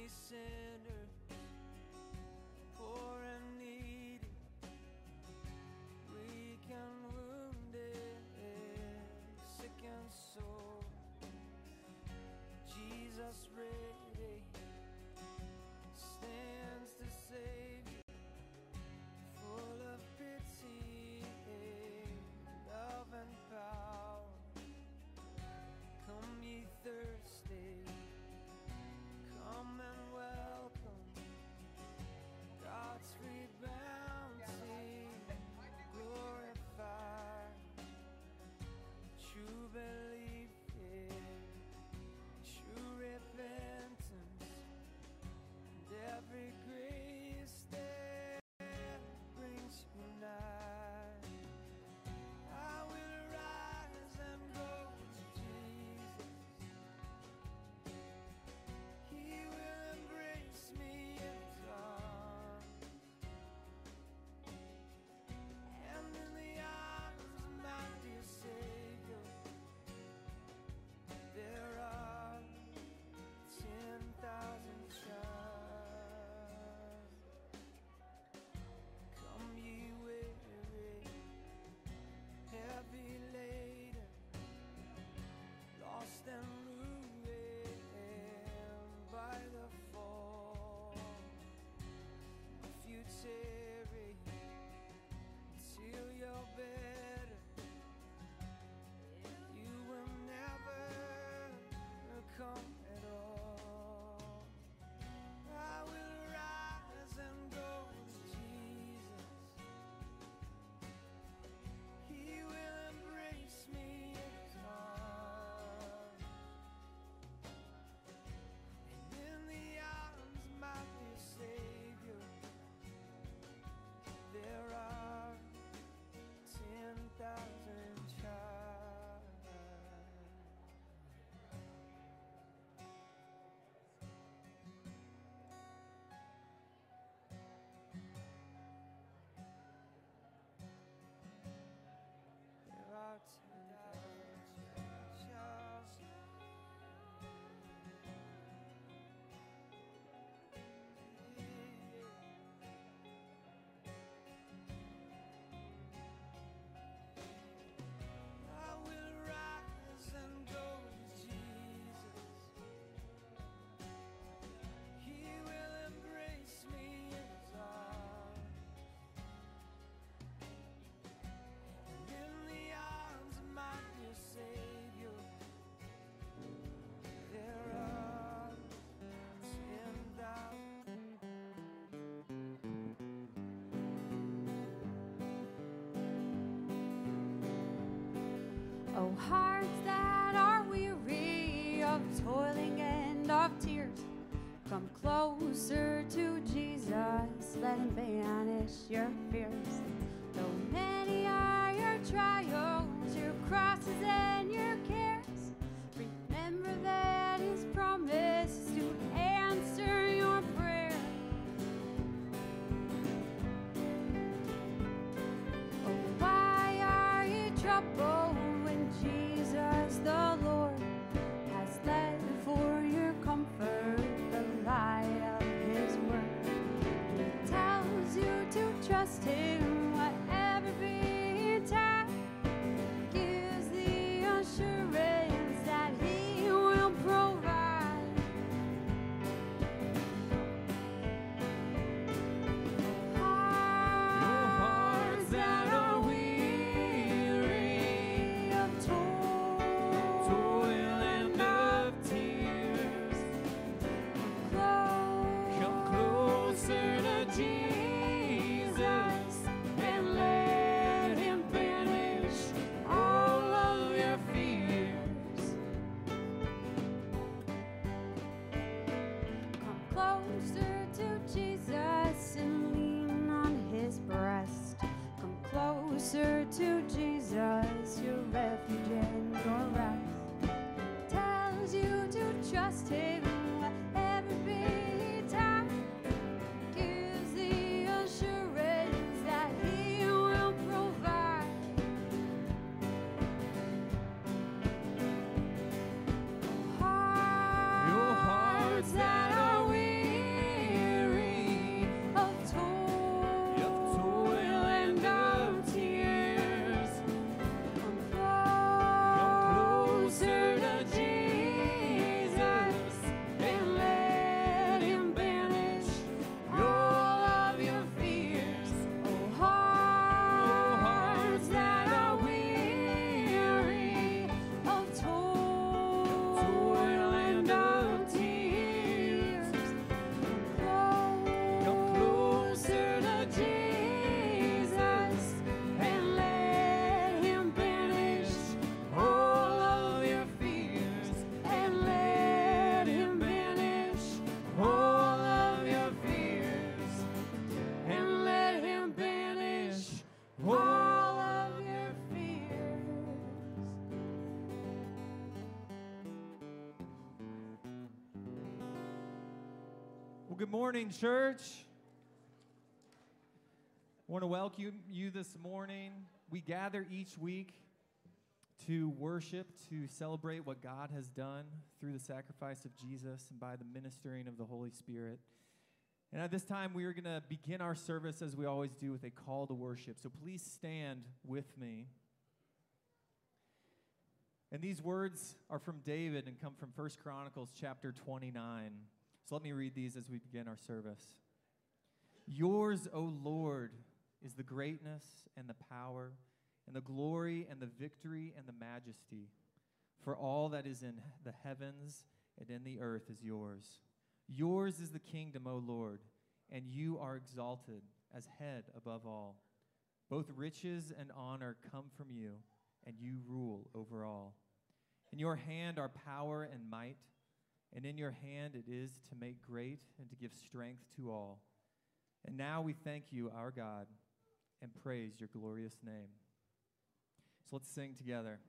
me sin. hearts that are weary of toiling and of tears. Come closer to Jesus, let him banish your fears. closer to Jesus and lean on his breast. Come closer to Jesus. Good morning, church. I want to welcome you this morning. We gather each week to worship, to celebrate what God has done through the sacrifice of Jesus and by the ministering of the Holy Spirit. And at this time, we are going to begin our service as we always do with a call to worship. So please stand with me. And these words are from David and come from 1 Chronicles chapter 29. So let me read these as we begin our service. Yours, O Lord, is the greatness and the power and the glory and the victory and the majesty. For all that is in the heavens and in the earth is yours. Yours is the kingdom, O Lord, and you are exalted as head above all. Both riches and honor come from you, and you rule over all. In your hand are power and might, and in your hand it is to make great and to give strength to all. And now we thank you, our God, and praise your glorious name. So let's sing together.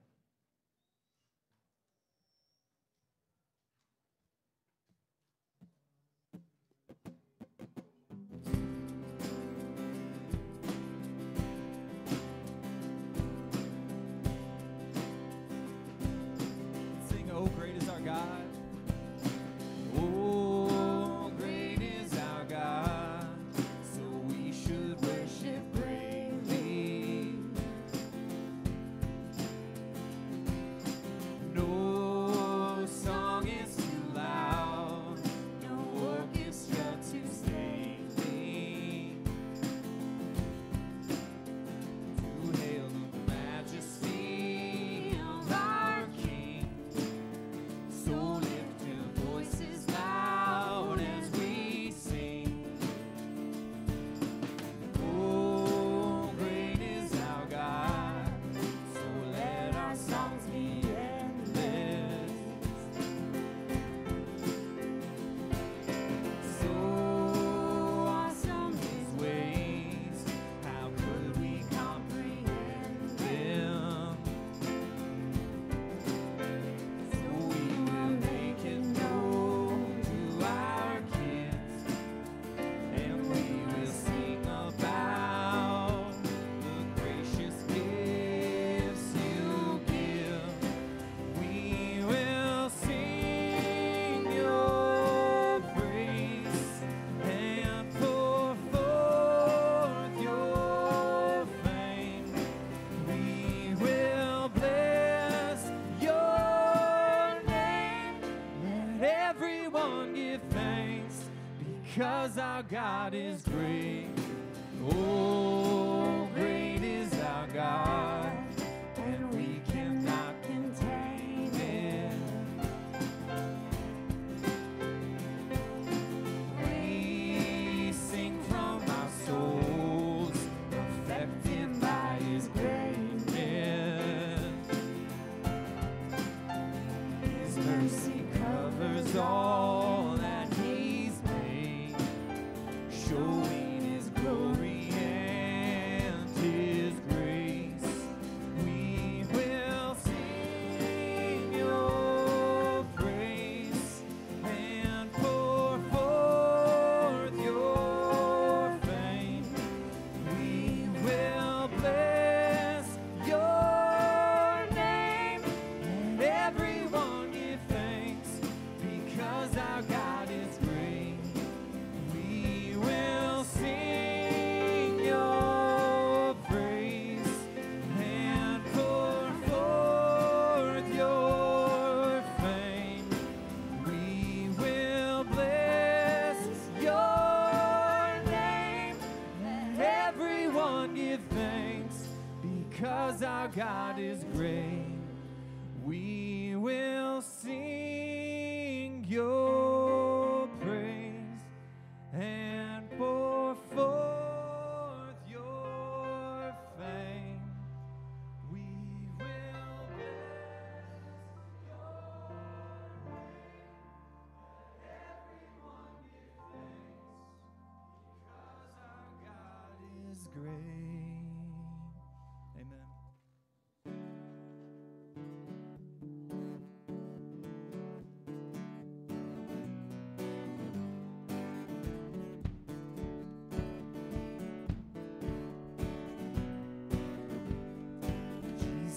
God is great.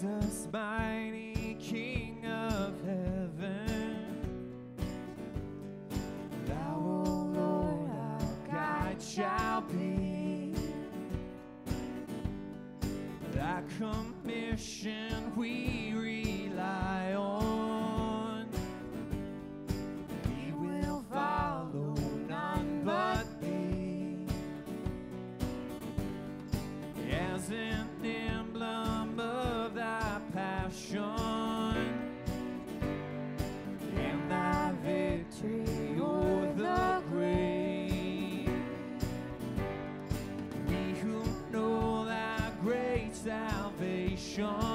Jesus, mighty King of heaven. Thou, O Lord, our guide shall be. Thy commission we Sean.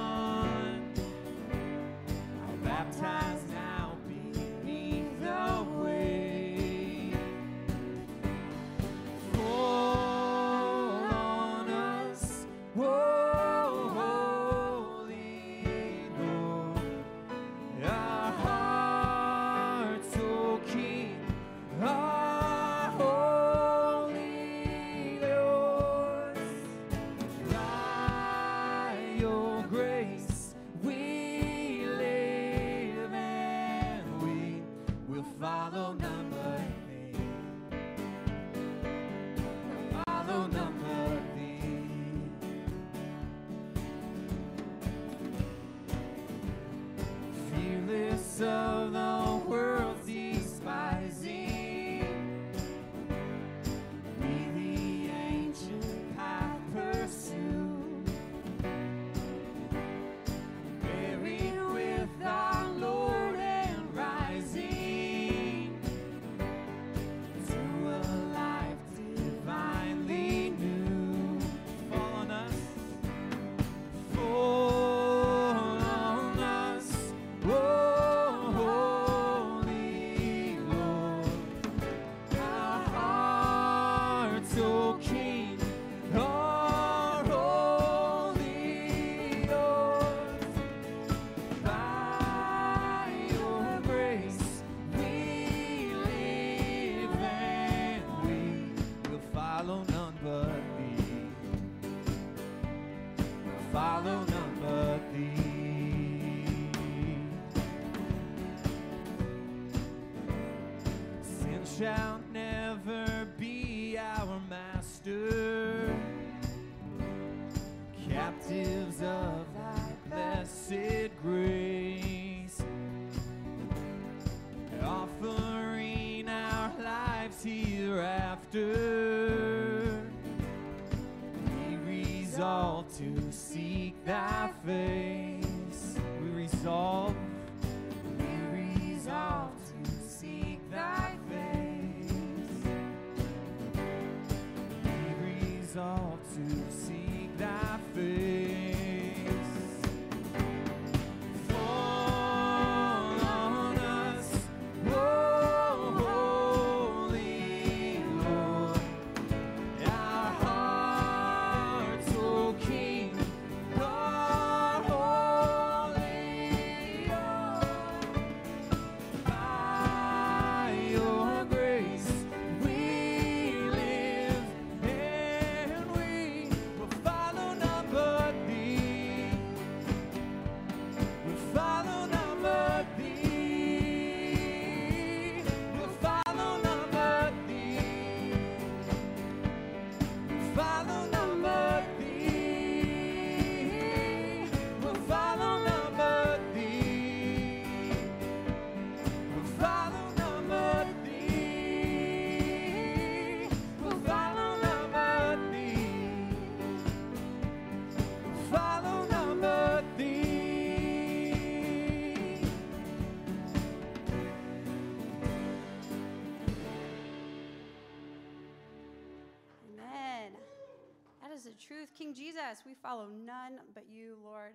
follow none but you, Lord.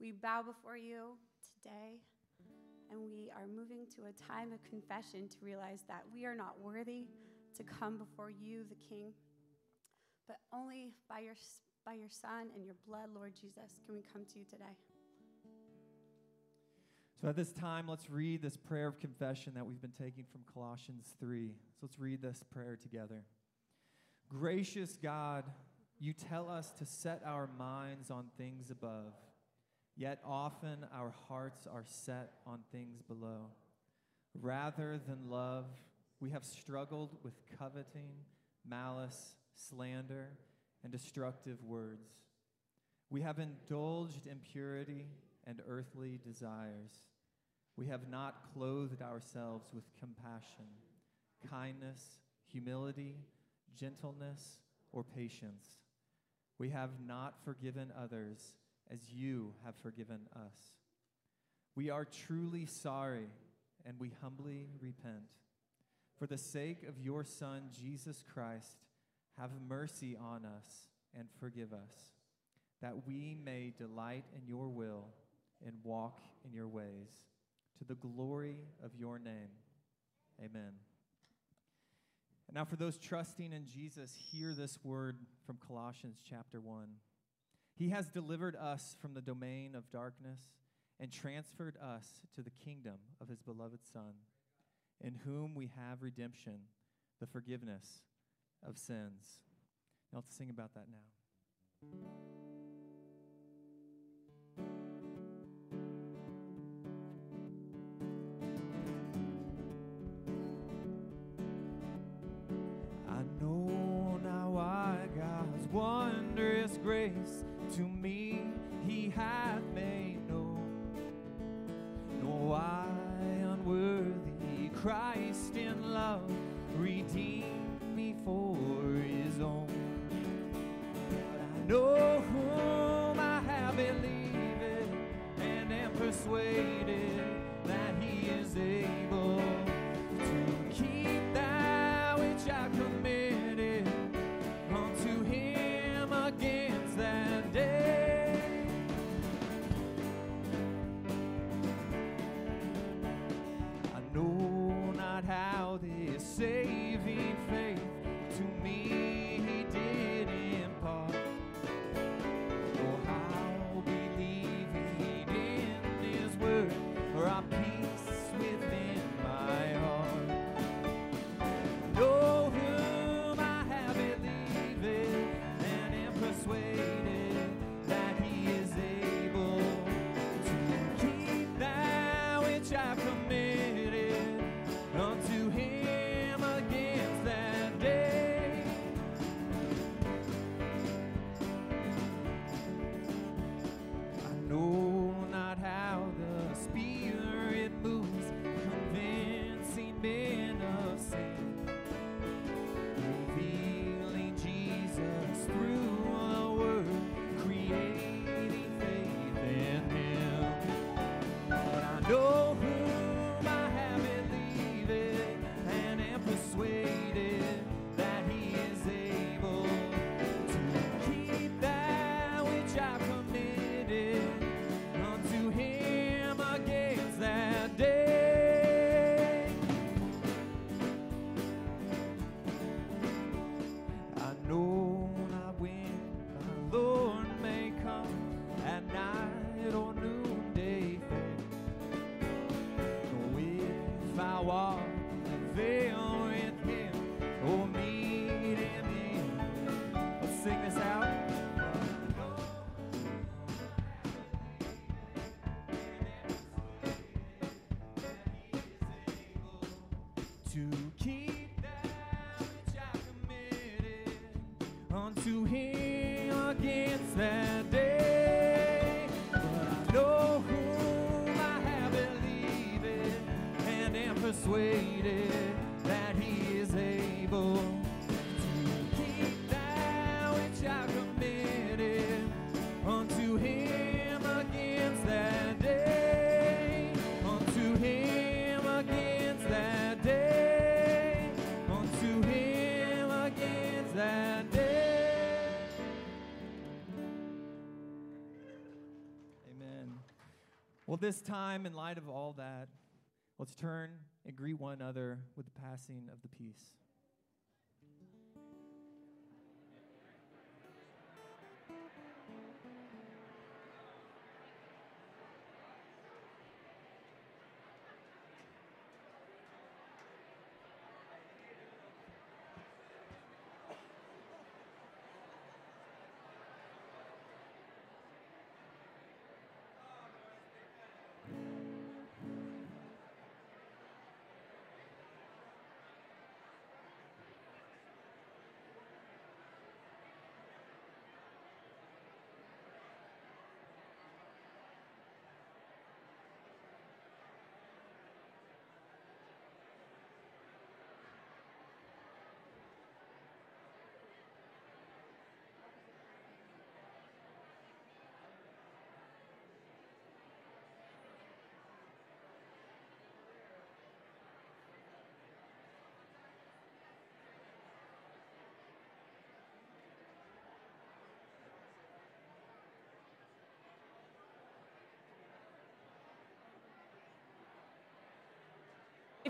We bow before you today, and we are moving to a time of confession to realize that we are not worthy to come before you, the King, but only by your, by your Son and your blood, Lord Jesus, can we come to you today. So at this time, let's read this prayer of confession that we've been taking from Colossians 3. So let's read this prayer together. Gracious God, you tell us to set our minds on things above, yet often our hearts are set on things below. Rather than love, we have struggled with coveting, malice, slander, and destructive words. We have indulged impurity and earthly desires. We have not clothed ourselves with compassion, kindness, humility, gentleness, or patience. We have not forgiven others as you have forgiven us. We are truly sorry and we humbly repent. For the sake of your Son, Jesus Christ, have mercy on us and forgive us, that we may delight in your will and walk in your ways, to the glory of your name. Amen. And now, for those trusting in Jesus, hear this word from Colossians chapter 1. He has delivered us from the domain of darkness and transferred us to the kingdom of his beloved Son, in whom we have redemption, the forgiveness of sins. Now, let's sing about that now. Grace to me He hath made known. Know I unworthy Christ in love redeemed me for His own. But I know whom I have believed and am persuaded Well, this time, in light of all that, let's turn and greet one another with the passing of the peace.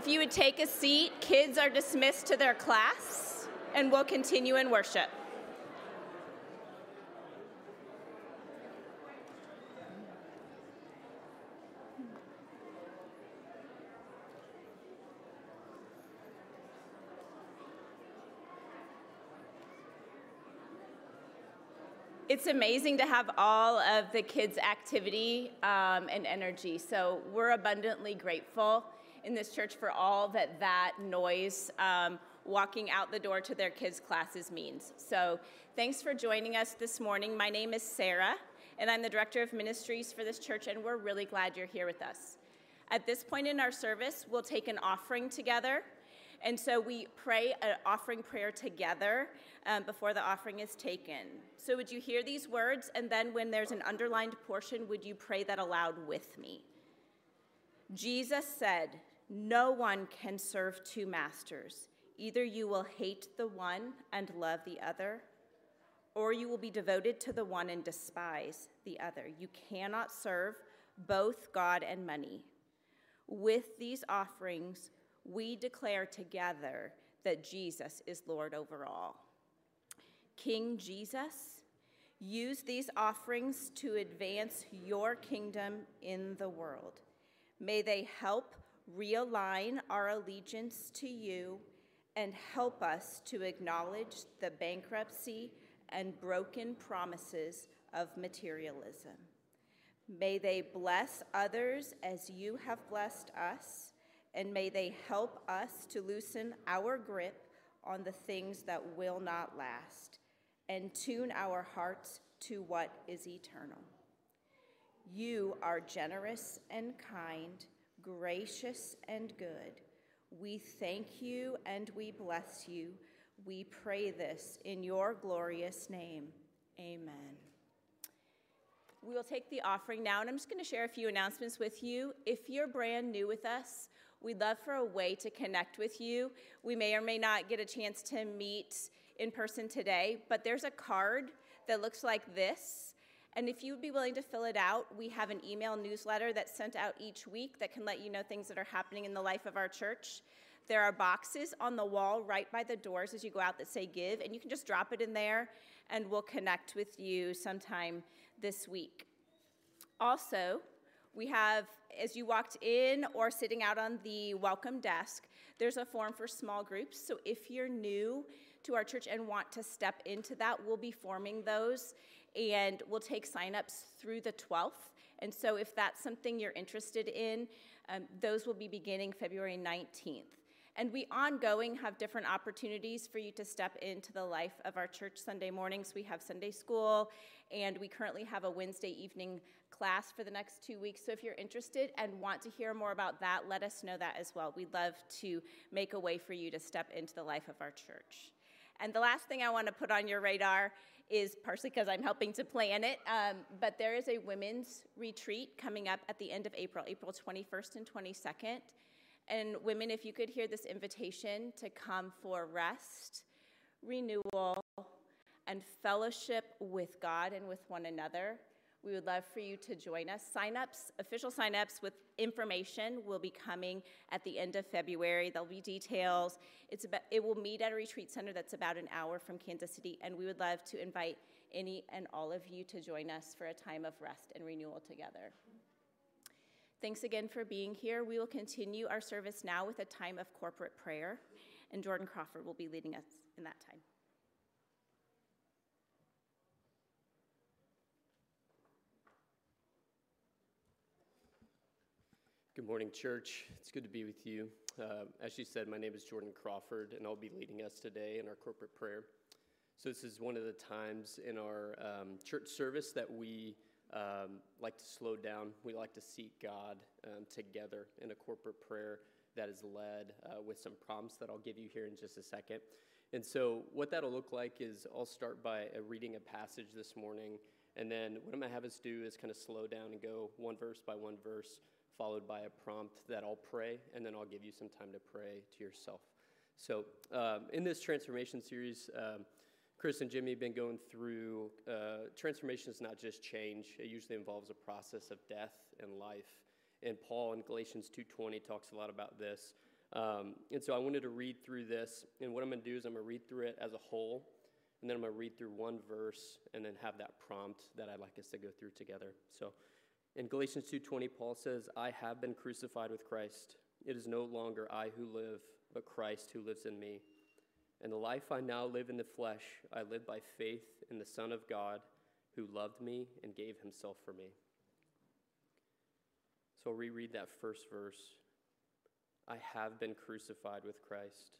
You would take a seat, kids are dismissed to their class, and we'll continue in worship. it's amazing to have all of the kids' activity um, and energy. So we're abundantly grateful in this church for all that that noise um, walking out the door to their kids' classes means. So thanks for joining us this morning. My name is Sarah, and I'm the director of ministries for this church, and we're really glad you're here with us. At this point in our service, we'll take an offering together. And so we pray an offering prayer together um, before the offering is taken. So would you hear these words? And then when there's an underlined portion, would you pray that aloud with me? Jesus said, No one can serve two masters. Either you will hate the one and love the other, or you will be devoted to the one and despise the other. You cannot serve both God and money. With these offerings, we declare together that Jesus is Lord over all. King Jesus, use these offerings to advance your kingdom in the world. May they help realign our allegiance to you and help us to acknowledge the bankruptcy and broken promises of materialism. May they bless others as you have blessed us and may they help us to loosen our grip on the things that will not last and tune our hearts to what is eternal. You are generous and kind, gracious and good. We thank you and we bless you. We pray this in your glorious name. Amen. We will take the offering now, and I'm just going to share a few announcements with you. If you're brand new with us, We'd love for a way to connect with you. We may or may not get a chance to meet in person today, but there's a card that looks like this. And if you would be willing to fill it out, we have an email newsletter that's sent out each week that can let you know things that are happening in the life of our church. There are boxes on the wall right by the doors as you go out that say give, and you can just drop it in there and we'll connect with you sometime this week. Also, we have, as you walked in or sitting out on the welcome desk, there's a form for small groups. So if you're new to our church and want to step into that, we'll be forming those and we'll take signups through the 12th. And so if that's something you're interested in, um, those will be beginning February 19th. And we ongoing have different opportunities for you to step into the life of our church Sunday mornings. We have Sunday school, and we currently have a Wednesday evening class for the next two weeks. So if you're interested and want to hear more about that, let us know that as well. We'd love to make a way for you to step into the life of our church. And the last thing I want to put on your radar is partially because I'm helping to plan it, um, but there is a women's retreat coming up at the end of April, April 21st and 22nd. And women, if you could hear this invitation to come for rest, renewal, and fellowship with God and with one another, we would love for you to join us. Sign-ups, official sign-ups with information will be coming at the end of February. There'll be details. It's about, it will meet at a retreat center that's about an hour from Kansas City, and we would love to invite any and all of you to join us for a time of rest and renewal together. Thanks again for being here. We will continue our service now with a time of corporate prayer, and Jordan Crawford will be leading us in that time. Morning, church. It's good to be with you. Uh, as you said, my name is Jordan Crawford, and I'll be leading us today in our corporate prayer. So, this is one of the times in our um, church service that we um, like to slow down. We like to seek God um, together in a corporate prayer that is led uh, with some prompts that I'll give you here in just a second. And so, what that'll look like is I'll start by uh, reading a passage this morning, and then what I'm going to have us do is kind of slow down and go one verse by one verse followed by a prompt that I'll pray, and then I'll give you some time to pray to yourself. So, um, in this transformation series, um, Chris and Jimmy have been going through uh, transformation is not just change; it usually involves a process of death and life. And Paul in Galatians 2:20 talks a lot about this. Um, and so I wanted to read through this. And what I'm going to do is I'm going to read through it as a whole. And then I'm going to read through one verse and then have that prompt that I'd like us to go through together. So in Galatians 2:20 Paul says, "I have been crucified with Christ. It is no longer I who live, but Christ who lives in me. And the life I now live in the flesh, I live by faith in the Son of God who loved me and gave himself for me." So I'll reread that first verse. I have been crucified with Christ.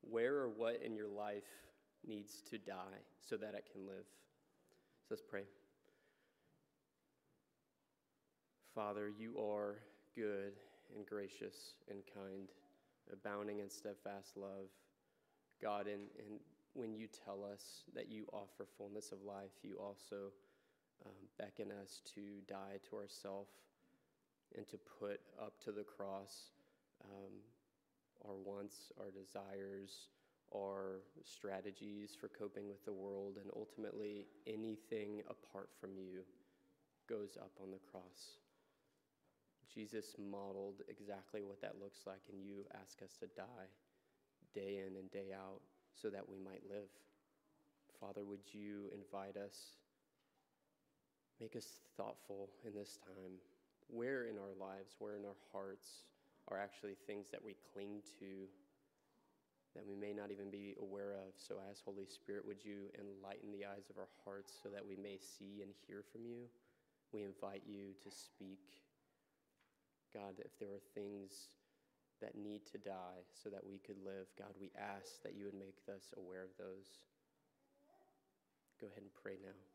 Where or what in your life needs to die so that it can live? So let's pray. Father, you are good and gracious and kind, abounding in steadfast love. God, and, and when you tell us that you offer fullness of life, you also um, beckon us to die to ourselves and to put up to the cross um, our wants, our desires, our strategies for coping with the world, and ultimately anything apart from you goes up on the cross. Jesus modeled exactly what that looks like, and you ask us to die day in and day out so that we might live. Father, would you invite us, make us thoughtful in this time? Where in our lives, where in our hearts are actually things that we cling to that we may not even be aware of? So, as Holy Spirit, would you enlighten the eyes of our hearts so that we may see and hear from you? We invite you to speak. God, if there are things that need to die so that we could live, God, we ask that you would make us aware of those. Go ahead and pray now.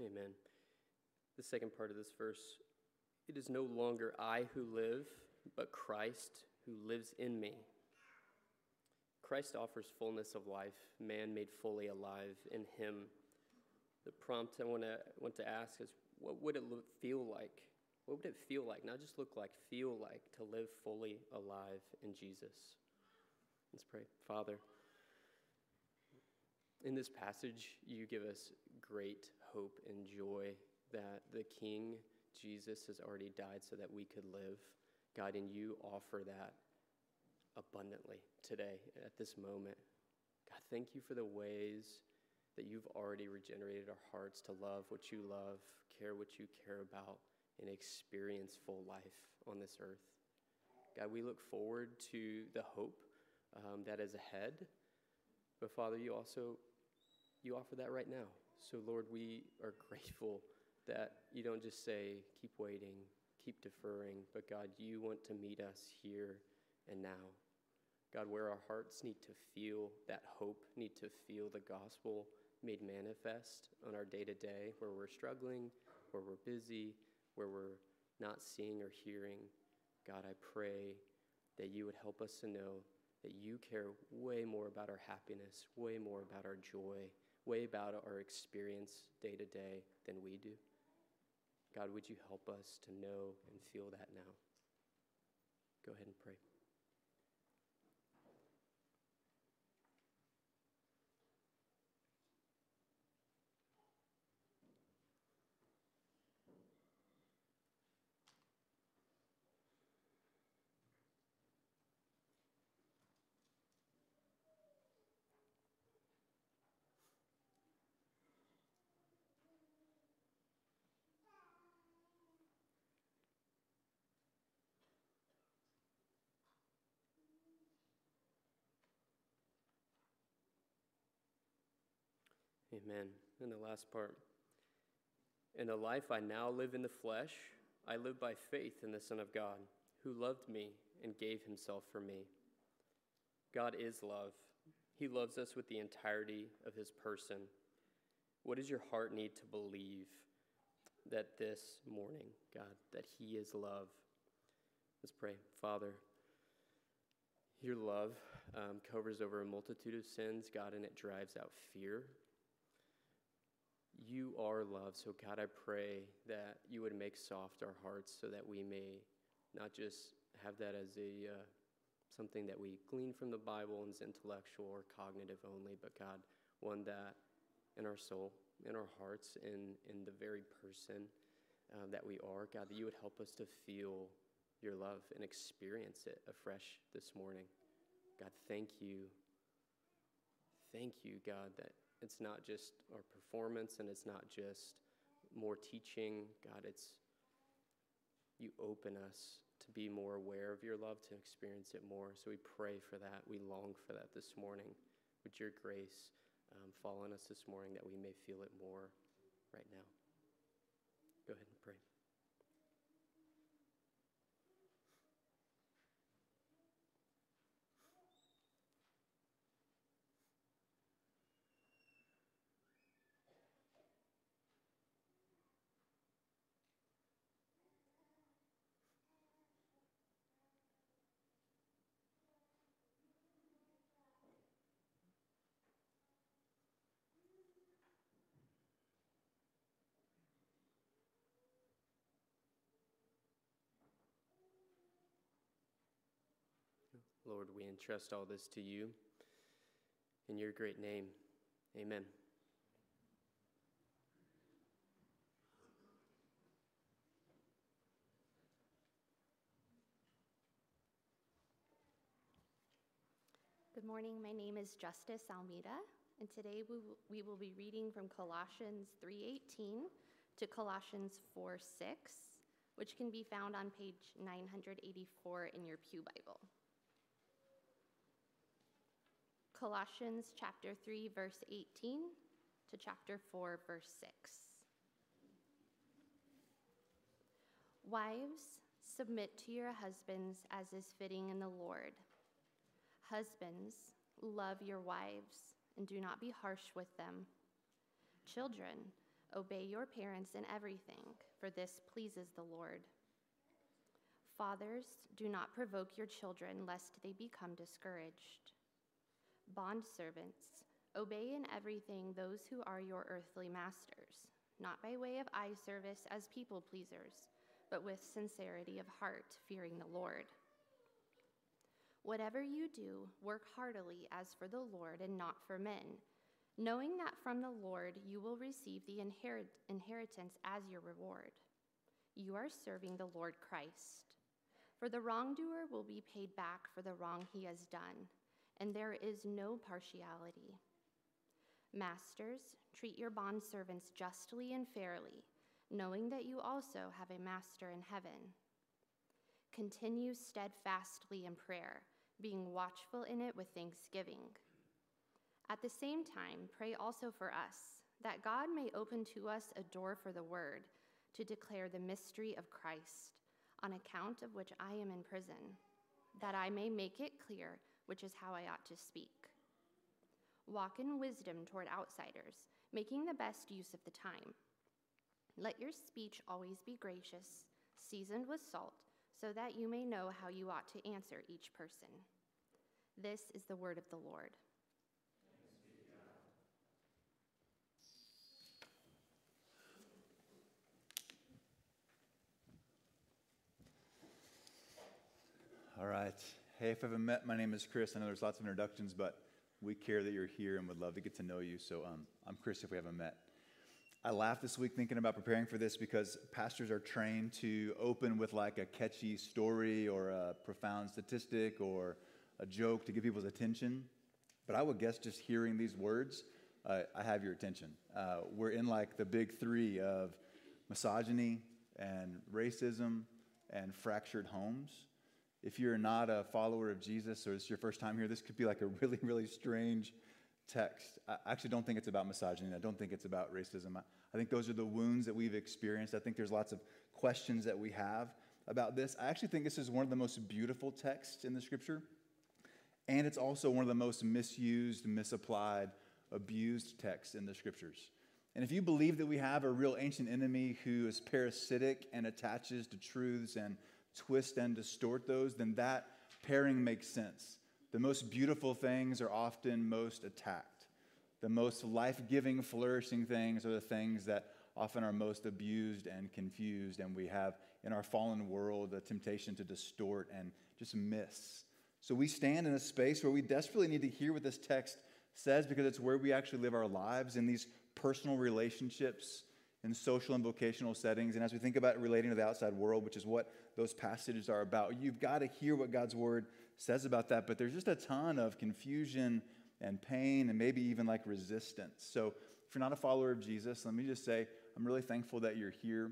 Amen. The second part of this verse it is no longer I who live, but Christ who lives in me. Christ offers fullness of life, man made fully alive in him. The prompt I want to, want to ask is what would it look, feel like? What would it feel like? Not just look like, feel like to live fully alive in Jesus. Let's pray. Father, in this passage, you give us great hope and joy that the King, Jesus, has already died so that we could live. God, and you offer that abundantly today at this moment. God, thank you for the ways that you've already regenerated our hearts to love what you love, care what you care about, and experience full life on this earth. God, we look forward to the hope um, that is ahead. But Father, you also you offer that right now. So Lord, we are grateful that you don't just say keep waiting, keep deferring, but God, you want to meet us here and now. God, where our hearts need to feel that hope, need to feel the gospel made manifest on our day to day, where we're struggling, where we're busy, where we're not seeing or hearing. God, I pray that you would help us to know that you care way more about our happiness, way more about our joy, way about our experience day to day than we do. God, would you help us to know and feel that now? Go ahead and pray. Amen. And the last part. In the life I now live in the flesh, I live by faith in the Son of God, who loved me and gave himself for me. God is love. He loves us with the entirety of his person. What does your heart need to believe that this morning, God, that he is love? Let's pray. Father, Your love um, covers over a multitude of sins, God, and it drives out fear. You are love, so God, I pray that you would make soft our hearts so that we may not just have that as a uh, something that we glean from the Bible and is intellectual or cognitive only, but God, one that in our soul, in our hearts, in in the very person uh, that we are, God, that you would help us to feel your love and experience it afresh this morning. God, thank you. Thank you, God, that it's not just our performance and it's not just more teaching. God, it's you open us to be more aware of your love, to experience it more. So we pray for that. We long for that this morning. Would your grace um, fall on us this morning that we may feel it more right now? Go ahead and pray. Lord, we entrust all this to you. In your great name, amen. Good morning. My name is Justice Almeida, and today we will, we will be reading from Colossians 3:18 to Colossians 4:6, which can be found on page 984 in your Pew Bible. Colossians chapter 3 verse 18 to chapter 4 verse 6. Wives, submit to your husbands as is fitting in the Lord. Husbands, love your wives and do not be harsh with them. Children, obey your parents in everything, for this pleases the Lord. Fathers, do not provoke your children lest they become discouraged. Bondservants, obey in everything those who are your earthly masters, not by way of eye service as people pleasers, but with sincerity of heart, fearing the Lord. Whatever you do, work heartily as for the Lord and not for men, knowing that from the Lord you will receive the inherit- inheritance as your reward. You are serving the Lord Christ. For the wrongdoer will be paid back for the wrong he has done, and there is no partiality. Masters, treat your bondservants justly and fairly, knowing that you also have a master in heaven. Continue steadfastly in prayer, being watchful in it with thanksgiving. At the same time, pray also for us, that God may open to us a door for the word, to declare the mystery of Christ, on account of which I am in prison, that I may make it clear which is how I ought to speak. Walk in wisdom toward outsiders, making the best use of the time. Let your speech always be gracious, seasoned with salt, so that you may know how you ought to answer each person. This is the word of the Lord. All right. Hey, if I haven't met, my name is Chris. I know there's lots of introductions, but we care that you're here and would love to get to know you. So um, I'm Chris if we haven't met. I laughed this week thinking about preparing for this because pastors are trained to open with like a catchy story or a profound statistic or a joke to get people's attention. But I would guess just hearing these words, uh, I have your attention. Uh, we're in like the big three of misogyny and racism and fractured homes. If you're not a follower of Jesus or it's your first time here, this could be like a really, really strange text. I actually don't think it's about misogyny. I don't think it's about racism. I think those are the wounds that we've experienced. I think there's lots of questions that we have about this. I actually think this is one of the most beautiful texts in the scripture. And it's also one of the most misused, misapplied, abused texts in the scriptures. And if you believe that we have a real ancient enemy who is parasitic and attaches to truths and twist and distort those, then that pairing makes sense. The most beautiful things are often most attacked. The most life giving, flourishing things are the things that often are most abused and confused, and we have in our fallen world a temptation to distort and just miss. So we stand in a space where we desperately need to hear what this text says because it's where we actually live our lives in these personal relationships, in social and vocational settings. And as we think about relating to the outside world, which is what those passages are about, you've got to hear what God's word says about that. But there's just a ton of confusion and pain and maybe even like resistance. So if you're not a follower of Jesus, let me just say, I'm really thankful that you're here.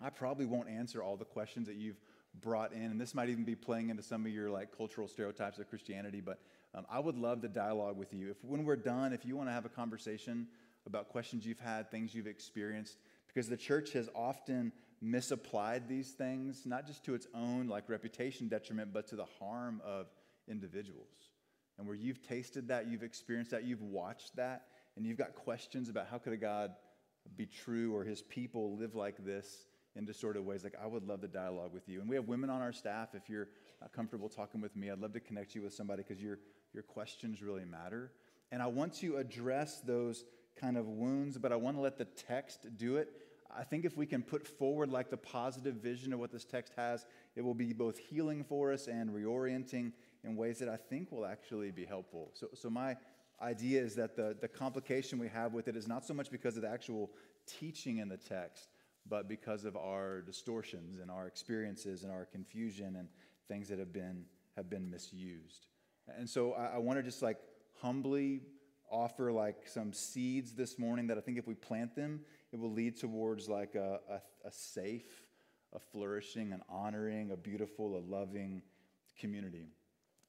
I probably won't answer all the questions that you've brought in, and this might even be playing into some of your like cultural stereotypes of Christianity, but um, I would love to dialogue with you. If when we're done, if you want to have a conversation about questions you've had, things you've experienced, because the church has often misapplied these things, not just to its own like reputation detriment, but to the harm of individuals. And where you've tasted that, you've experienced that, you've watched that, and you've got questions about how could a God be true or his people live like this in distorted ways, like I would love to dialogue with you. And we have women on our staff. If you're not comfortable talking with me, I'd love to connect you with somebody because your, your questions really matter. And I want to address those kind of wounds, but I want to let the text do it. I think if we can put forward like the positive vision of what this text has, it will be both healing for us and reorienting in ways that I think will actually be helpful. So, so my idea is that the, the complication we have with it is not so much because of the actual teaching in the text, but because of our distortions and our experiences and our confusion and things that have been have been misused. And so I, I want to just like humbly offer like some seeds this morning that I think if we plant them, it will lead towards like a, a, a safe, a flourishing, an honoring, a beautiful, a loving community.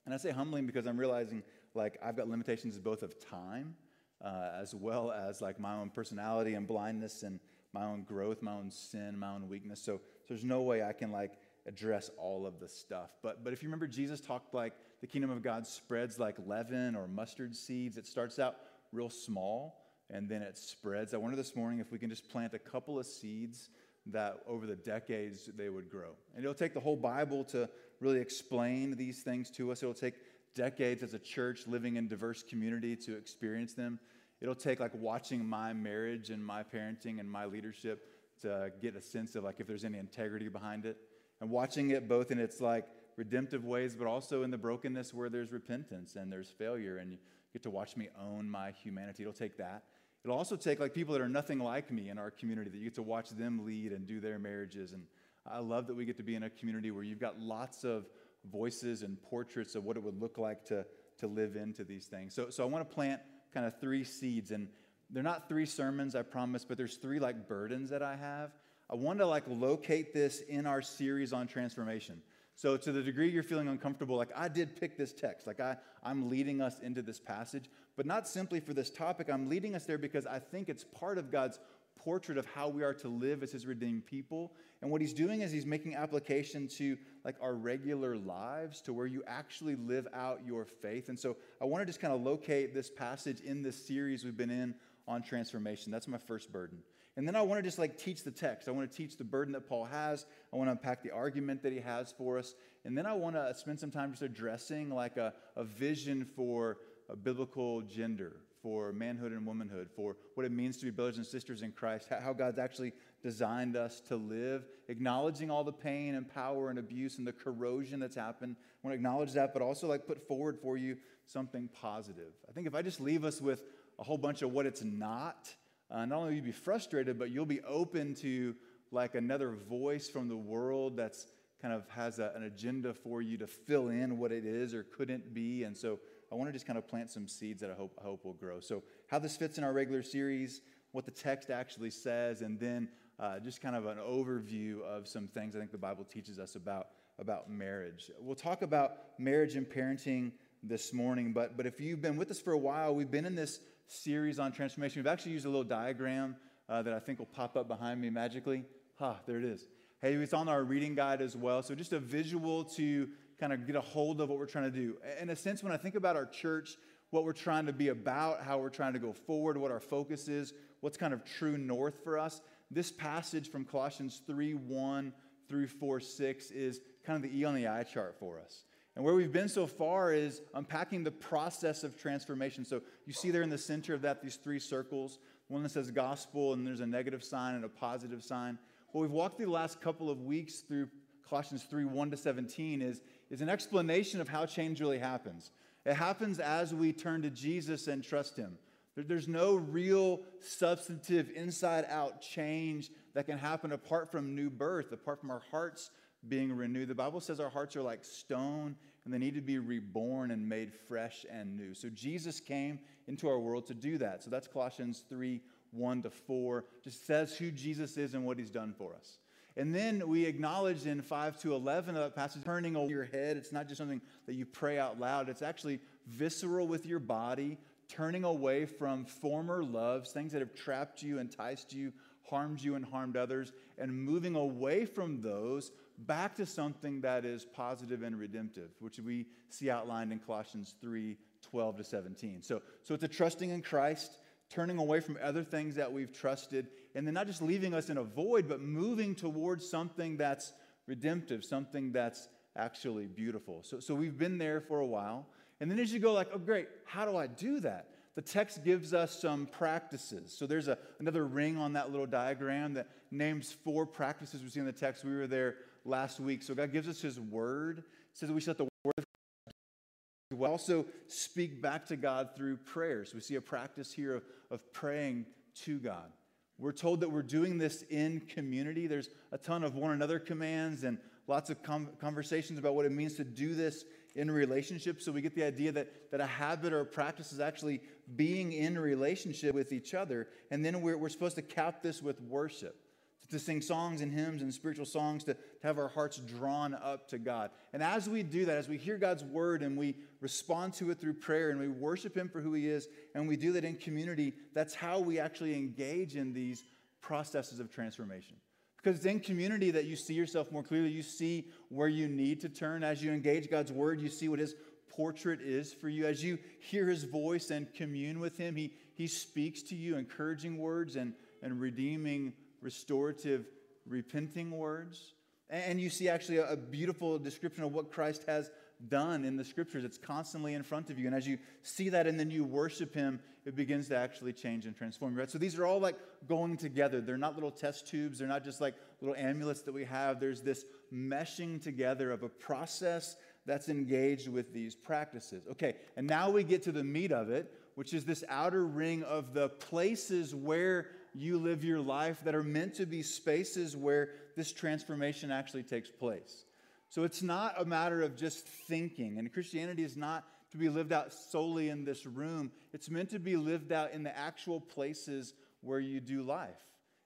And I say humbling because I'm realizing like I've got limitations both of time uh, as well as like my own personality and blindness and my own growth, my own sin, my own weakness. So, so there's no way I can like address all of the stuff. But but if you remember, Jesus talked like the kingdom of God spreads like leaven or mustard seeds. It starts out real small and then it spreads. I wonder this morning if we can just plant a couple of seeds that over the decades they would grow. And it'll take the whole Bible to really explain these things to us. It'll take decades as a church living in diverse community to experience them. It'll take like watching my marriage and my parenting and my leadership to get a sense of like if there's any integrity behind it. And watching it both in its like redemptive ways, but also in the brokenness where there's repentance and there's failure. And you get to watch me own my humanity. It'll take that. It'll also take like people that are nothing like me in our community that you get to watch them lead and do their marriages. And I love that we get to be in a community where you've got lots of voices and portraits of what it would look like to, to live into these things. So, so I want to plant kind of three seeds. And they're not three sermons, I promise, but there's three like burdens that I have. I want to like locate this in our series on transformation. So to the degree you're feeling uncomfortable, like I did pick this text, like I, I'm leading us into this passage, but not simply for this topic. I'm leading us there because I think it's part of God's portrait of how we are to live as his redeemed people. And what he's doing is he's making application to like our regular lives to where you actually live out your faith. And so I want to just kind of locate this passage in this series we've been in on transformation. That's my first burden. And then I want to just like teach the text. I want to teach the burden that Paul has. I want to unpack the argument that he has for us. And then I want to uh, spend some time just addressing like a, a vision for a biblical gender, for manhood and womanhood, for what it means to be brothers and sisters in Christ, how God's actually designed us to live, acknowledging all the pain and power and abuse and the corrosion that's happened. I want to acknowledge that, but also like put forward for you something positive. I think if I just leave us with a whole bunch of what it's not, uh, not only will you be frustrated, but you'll be open to like another voice from the world that's kind of has a, an agenda for you to fill in what it is or couldn't be. And so I want to just kind of plant some seeds that I hope, I hope will grow. So, how this fits in our regular series, what the text actually says, and then uh, just kind of an overview of some things I think the Bible teaches us about, about marriage. We'll talk about marriage and parenting this morning, but, but if you've been with us for a while, we've been in this series on transformation. We've actually used a little diagram uh, that I think will pop up behind me magically. Ha, there it is. Hey, it's on our reading guide as well. So, just a visual to kind of get a hold of what we're trying to do. In a sense, when I think about our church, what we're trying to be about, how we're trying to go forward, what our focus is, what's kind of true north for us, this passage from Colossians 3 1 through 4 6 is kind of the E on the I chart for us. And where we've been so far is unpacking the process of transformation. So you see there in the center of that these three circles one that says gospel, and there's a negative sign and a positive sign. What we've walked through the last couple of weeks through Colossians 3 1 to 17 is, is an explanation of how change really happens. It happens as we turn to Jesus and trust Him. There's no real substantive inside out change that can happen apart from new birth, apart from our hearts being renewed. The Bible says our hearts are like stone and they need to be reborn and made fresh and new. So Jesus came into our world to do that. So that's Colossians 3 1 to 4. Just says who Jesus is and what he's done for us. And then we acknowledge in 5 to 11 of that passage turning over your head. It's not just something that you pray out loud, it's actually visceral with your body, turning away from former loves, things that have trapped you, enticed you, harmed you, and harmed others, and moving away from those back to something that is positive and redemptive, which we see outlined in Colossians 3 12 to 17. So, so it's a trusting in Christ, turning away from other things that we've trusted, and then not just leaving us in a void, but moving towards something that's redemptive, something that's actually beautiful. So, so we've been there for a while. And then as you go, like, oh, great, how do I do that? The text gives us some practices. So there's a, another ring on that little diagram that names four practices we see in the text. We were there last week. So God gives us His Word, says that we should let the Word of God. We also speak back to God through prayers. We see a practice here of, of praying to God. We're told that we're doing this in community. There's a ton of one another commands and lots of com- conversations about what it means to do this in relationships. So we get the idea that, that a habit or a practice is actually being in relationship with each other. And then we're, we're supposed to cap this with worship to sing songs and hymns and spiritual songs, to, to have our hearts drawn up to God. And as we do that, as we hear God's word and we respond to it through prayer and we worship Him for who He is, and we do that in community, that's how we actually engage in these processes of transformation. Because it's in community that you see yourself more clearly. You see where you need to turn. As you engage God's word, you see what His portrait is for you. As you hear His voice and commune with Him, He, he speaks to you encouraging words and, and redeeming restorative, repenting words. And you see actually a beautiful description of what Christ has done in the scriptures. It's constantly in front of you. And as you see that and then you worship him, it begins to actually change and transform you. Right? So these are all like going together. They're not little test tubes, they're not just like little amulets that we have. There's this meshing together of a process that's engaged with these practices. Okay, and now we get to the meat of it, which is this outer ring of the places where you live your life that are meant to be spaces where this transformation actually takes place. So it's not a matter of just thinking, and Christianity is not to be lived out solely in this room. It's meant to be lived out in the actual places where you do life.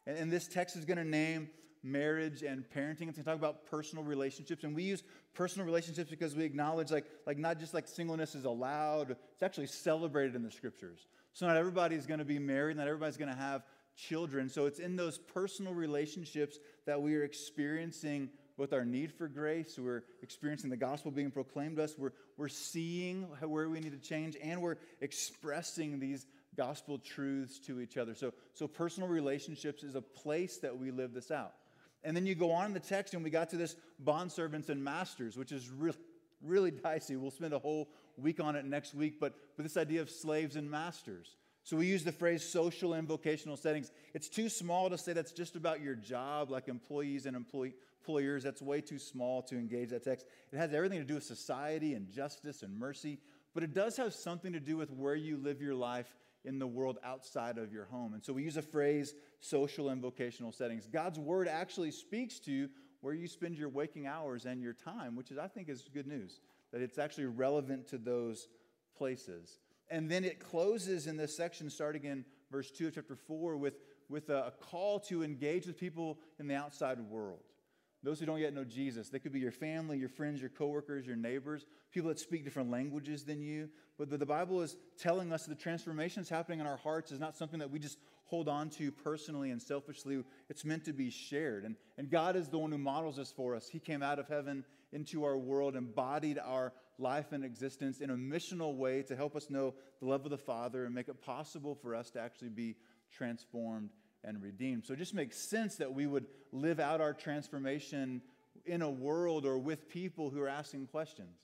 And, and this text is going to name marriage and parenting. It's going to talk about personal relationships. And we use personal relationships because we acknowledge, like, like not just like singleness is allowed, it's actually celebrated in the scriptures. So not everybody's going to be married, not everybody's going to have children. So it's in those personal relationships that we are experiencing both our need for grace, we're experiencing the gospel being proclaimed to us, we're, we're seeing where we need to change, and we're expressing these gospel truths to each other. So, so personal relationships is a place that we live this out. And then you go on in the text, and we got to this bondservants and masters, which is really, really dicey. We'll spend a whole week on it next week, but, but this idea of slaves and masters. So we use the phrase social and vocational settings. It's too small to say that's just about your job, like employees and employee, employers. That's way too small to engage that text. It has everything to do with society and justice and mercy, but it does have something to do with where you live your life in the world outside of your home. And so we use a phrase social and vocational settings. God's word actually speaks to where you spend your waking hours and your time, which is I think is good news that it's actually relevant to those places. And then it closes in this section, starting in verse 2 of chapter 4, with, with a, call to engage with people in the outside world. Those who don't yet know Jesus, they could be your family, your friends, your coworkers, your neighbors, people that speak different languages than you. But the, the Bible is telling us the transformation that's happening in our hearts is not something that we just hold on to personally and selfishly. It's meant to be shared. And, and God is the one who models this for us. He came out of heaven into our world, embodied our life and existence in a missional way to help us know the love of the Father and make it possible for us to actually be transformed and redeemed. So it just makes sense that we would live out our transformation in a world or with people who are asking questions.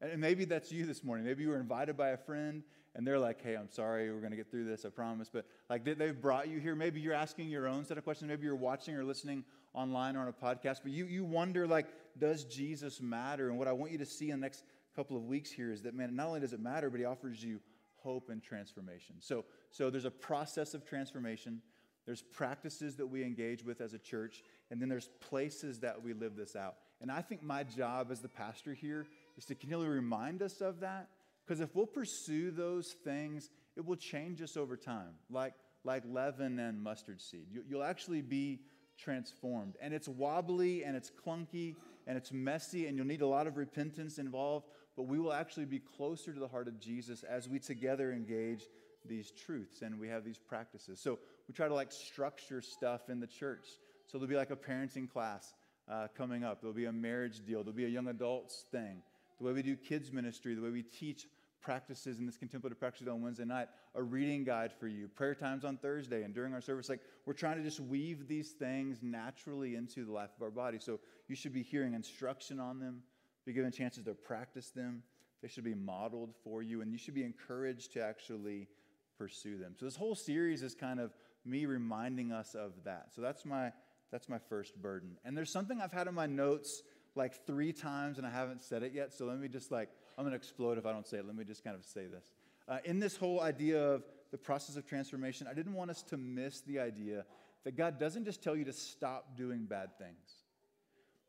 And maybe that's you this morning. Maybe you were invited by a friend and they're like, hey, I'm sorry, we're going to get through this, I promise. But like they, they've brought you here. Maybe you're asking your own set of questions. Maybe you're watching or listening online or on a podcast. But you, you wonder, like, does Jesus matter? And what I want you to see in the next couple of weeks here is that, man, not only does it matter, but he offers you hope and transformation. So, so there's a process of transformation. There's practices that we engage with as a church, and then there's places that we live this out. And I think my job as the pastor here is to continually remind us of that, because if we'll pursue those things, it will change us over time, like, like leaven and mustard seed. You, you'll actually be transformed. And it's wobbly and it's clunky and it's messy, and you'll need a lot of repentance involved, but we will actually be closer to the heart of Jesus as we together engage these truths and we have these practices. So we try to like structure stuff in the church. So there'll be like a parenting class uh, coming up, there'll be a marriage deal, there'll be a young adults thing. The way we do kids ministry, the way we teach practices in this contemplative practice on Wednesday night, a reading guide for you, prayer times on Thursday, and during our service. Like we're trying to just weave these things naturally into the life of our body. So you should be hearing instruction on them, be given chances to practice them. They should be modeled for you, and you should be encouraged to actually pursue them. So this whole series is kind of me reminding us of that. So that's my that's my first burden. And there's something I've had in my notes like three times and I haven't said it yet. So let me just like I'm going to explode if I don't say it. Let me just kind of say this. Uh, in this whole idea of the process of transformation, I didn't want us to miss the idea that God doesn't just tell you to stop doing bad things.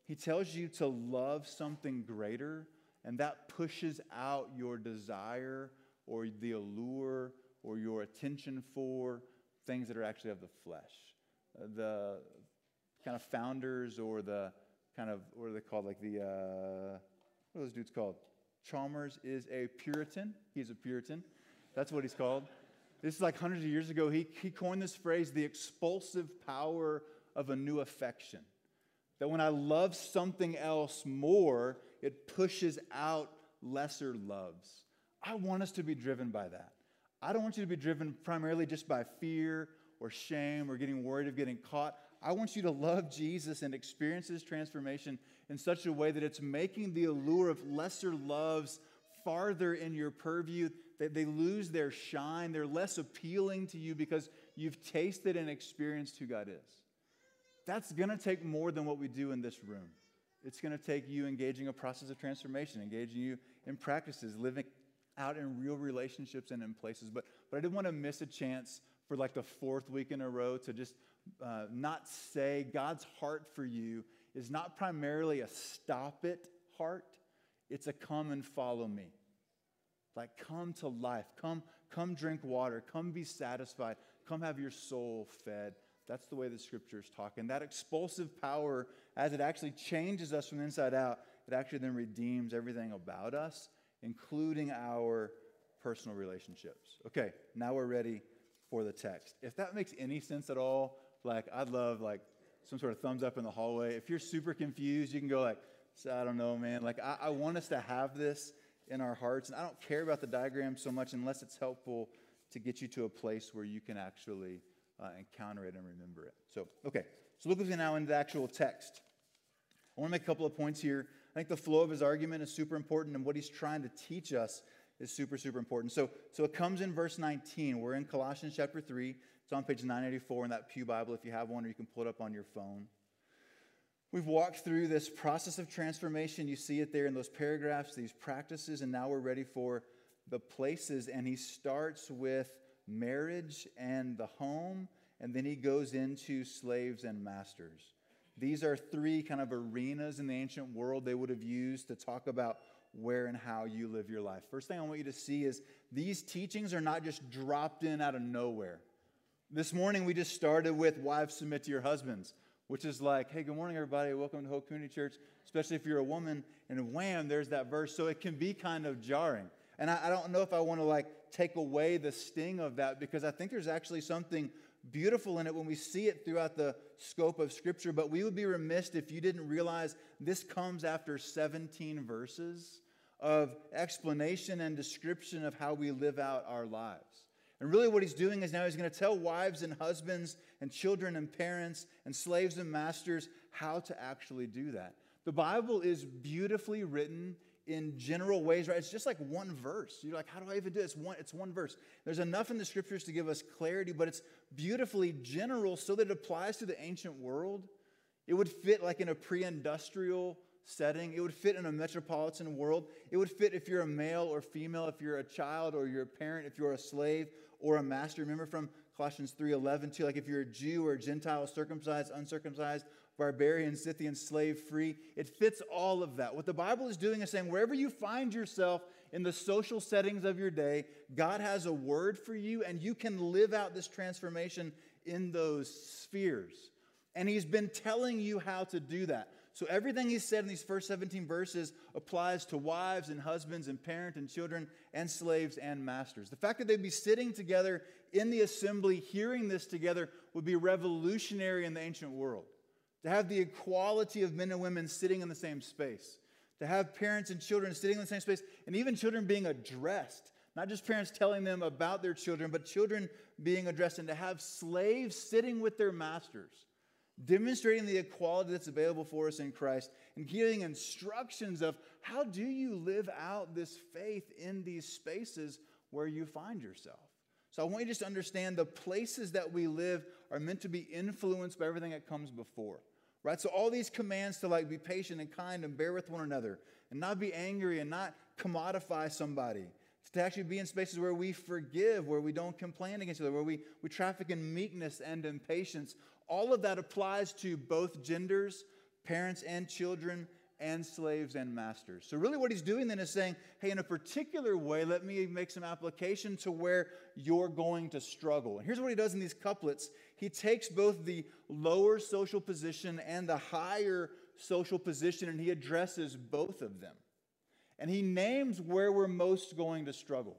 He tells you to love something greater, and that pushes out your desire or the allure or your attention for things that are actually of the flesh. Uh, the kind of founders or the kind of, what are they called? Like the, uh, what are those dudes called? Chalmers is a Puritan. He's a Puritan. That's what he's called. This is like hundreds of years ago. He, he coined this phrase, the expulsive power of a new affection. That when I love something else more, it pushes out lesser loves. I want us to be driven by that. I don't want you to be driven primarily just by fear or shame or getting worried of getting caught. I want you to love Jesus and experience his transformation in such a way that it's making the allure of lesser loves farther in your purview, that they lose their shine. They're less appealing to you because you've tasted and experienced who God is. That's going to take more than what we do in this room. It's going to take you engaging a process of transformation, engaging you in practices, living out in real relationships and in places. But, but I didn't want to miss a chance for like the fourth week in a row to just uh, not say God's heart for you is not primarily a stop it heart, it's a come and follow me. Like come to life, come, come drink water, come be satisfied, come have your soul fed. That's the way the scriptures talk. And that expulsive power, as it actually changes us from inside out, it actually then redeems everything about us, including our personal relationships. Okay, now we're ready for the text. If that makes any sense at all, like I'd love like some sort of thumbs up in the hallway. If you're super confused, you can go like, I don't know, man. Like I, I want us to have this in our hearts, and I don't care about the diagram so much unless it's helpful to get you to a place where you can actually uh, encounter it and remember it. So, okay. So look with me now into the actual text. I want to make a couple of points here. I think the flow of his argument is super important, and what he's trying to teach us is super, super important. So, so it comes in verse 19. We're in Colossians chapter 3. It's on page 984 in that Pew Bible if you have one, or you can pull it up on your phone. We've walked through this process of transformation. You see it there in those paragraphs, these practices, and now we're ready for the places. And he starts with marriage and the home, and then he goes into slaves and masters. These are three kind of arenas in the ancient world they would have used to talk about where and how you live your life. First thing I want you to see is these teachings are not just dropped in out of nowhere. This morning we just started with wives submit to your husbands, which is like, hey, good morning, everybody. Welcome to Hope Community Church, especially if you're a woman. And wham, there's that verse. So it can be kind of jarring. And I, I don't know if I want to like take away the sting of that because I think there's actually something beautiful in it when we see it throughout the scope of Scripture. But we would be remiss if you didn't realize this comes after 17 verses of explanation and description of how we live out our lives. And really, what he's doing is now he's going to tell wives and husbands and children and parents and slaves and masters how to actually do that. The Bible is beautifully written in general ways, right? It's just like one verse. You're like, how do I even do this? One, it's one verse. There's enough in the scriptures to give us clarity, but it's beautifully general so that it applies to the ancient world. It would fit like in a pre industrial setting, it would fit in a metropolitan world. It would fit if you're a male or female, if you're a child or you're a parent, if you're a slave or a master. Remember from Colossians 3:11 too, like if you're a Jew or a Gentile, circumcised, uncircumcised, barbarian, Scythian, slave free. It fits all of that. What the Bible is doing is saying wherever you find yourself in the social settings of your day, God has a word for you, and you can live out this transformation in those spheres. And He's been telling you how to do that. So everything He said in these first 17 verses applies to wives and husbands and parents and children and slaves and masters. The fact that they'd be sitting together in the assembly, hearing this together, would be revolutionary in the ancient world to have the equality of men and women sitting in the same space, to have parents and children sitting in the same space, and even children being addressed. Not just parents telling them about their children, but children being addressed, and to have slaves sitting with their masters, demonstrating the equality that's available for us in Christ, and giving instructions of how do you live out this faith in these spaces where you find yourself. So I want you just to understand the places that we live are meant to be influenced by everything that comes before. Right? So all these commands to like be patient and kind and bear with one another and not be angry and not commodify somebody. To actually be in spaces where we forgive, where we don't complain against each other, where we, we traffic in meekness and in patience. All of that applies to both genders, parents and children, and slaves and masters. So, really, what he's doing then is saying, hey, in a particular way, let me make some application to where you're going to struggle. And here's what he does in these couplets he takes both the lower social position and the higher social position, and he addresses both of them. And he names where we're most going to struggle.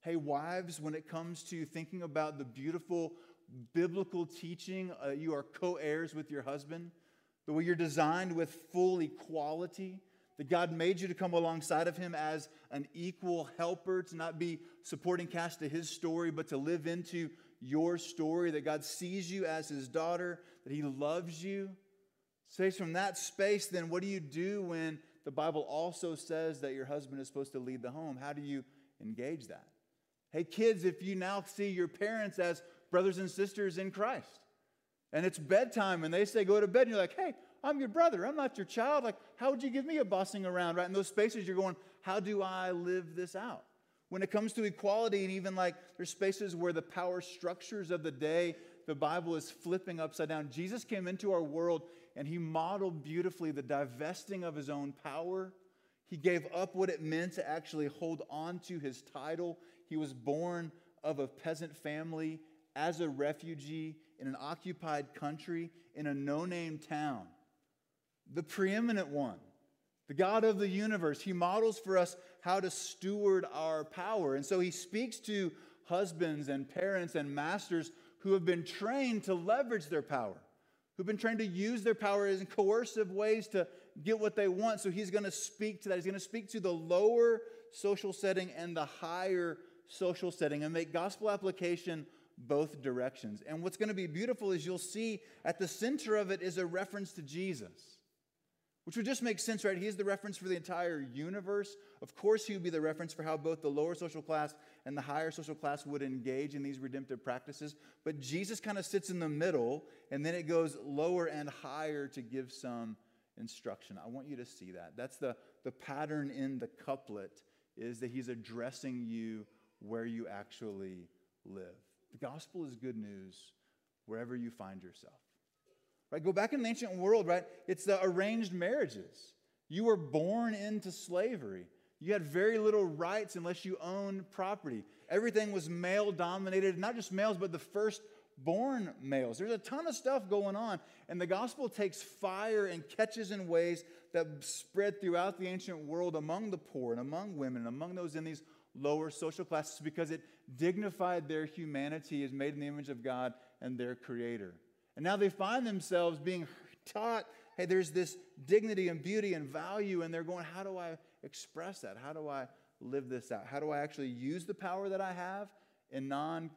Hey, wives, when it comes to thinking about the beautiful biblical teaching, uh, you are co heirs with your husband the way you're designed with full equality, that God made you to come alongside of Him as an equal helper, to not be supporting cast to His story, but to live into your story, that God sees you as His daughter, that He loves you. So, from that space, then what do you do when the Bible also says that your husband is supposed to lead the home? How do you engage that? Hey, kids, if you now see your parents as brothers and sisters in Christ, and it's bedtime and they say go to bed and you're like hey i'm your brother. I'm not your child. Like how would you give me a bossing around right? In those spaces you're going how do i live this out? When it comes to equality and even like there's spaces where the power structures of the day the bible is flipping upside down. Jesus came into our world and he modeled beautifully the divesting of his own power. He gave up what it meant to actually hold on to his title. He was born of a peasant family as a refugee in an occupied country in a no name town. The preeminent one, the God of the universe, he models for us how to steward our power. And so he speaks to husbands and parents and masters who have been trained to leverage their power, who've been trained to use their power in coercive ways to get what they want. So he's going to speak to that. He's going to speak to the lower social setting and the higher social setting and make gospel application both directions. And what's going to be beautiful is you'll see at the center of it is a reference to Jesus, which would just make sense, right? He's the reference for the entire universe. Of course, he would be the reference for how both the lower social class and the higher social class would engage in these redemptive practices. But Jesus kind of sits in the middle, and then it goes lower and higher to give some instruction. I want you to see that. That's the, the pattern in the couplet is that he's addressing you where you actually live. The gospel is good news wherever you find yourself. Right? Go back in the ancient world, right? It's the arranged marriages. You were born into slavery. You had very little rights unless you owned property. Everything was male dominated, not just males, but the first born males. There's a ton of stuff going on, and the gospel takes fire and catches in ways that spread throughout the ancient world among the poor and among women and among those in these lower social classes because it dignified their humanity as made in the image of God and their creator. And now they find themselves being taught hey, there's this dignity and beauty and value, and they're going, how do I express that? How do I live this out? How do I actually use the power that I have in non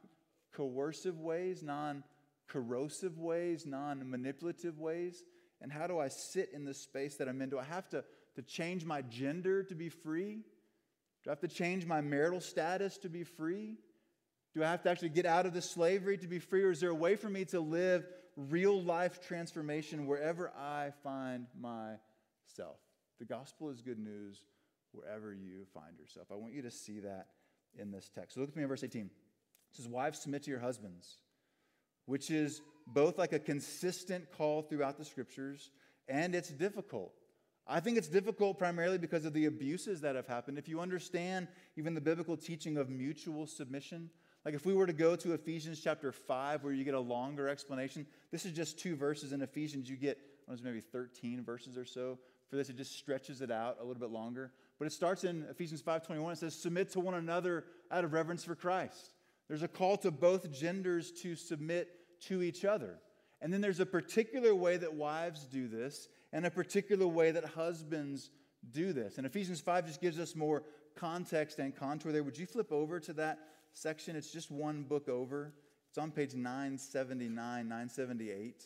coercive ways, non corrosive ways, non manipulative ways? And how do I sit in the space that I'm in? Do I have to to change my gender to be free? Do I have to change my marital status to be free? Do I have to actually get out of the slavery to be free? Or is there a way for me to live real life transformation wherever I find myself? The gospel is good news wherever you find yourself. I want you to see that in this text. So look at me in verse 18. It says, Wives, submit to your husbands, which is both like a consistent call throughout the scriptures, and it's difficult. I think it's difficult primarily because of the abuses that have happened. If you understand even the biblical teaching of mutual submission, like if we were to go to Ephesians chapter 5, where you get a longer explanation, this is just two verses in Ephesians. You get, is maybe 13 verses or so. For this, it just stretches it out a little bit longer. But it starts in Ephesians 5:21. It says, "Submit to one another out of reverence for Christ." There's a call to both genders to submit to each other. And then there's a particular way that wives do this, and a particular way that husbands do this. And Ephesians 5 just gives us more context and contour there. Would you flip over to that section? It's just one book over. It's on page 979, 978.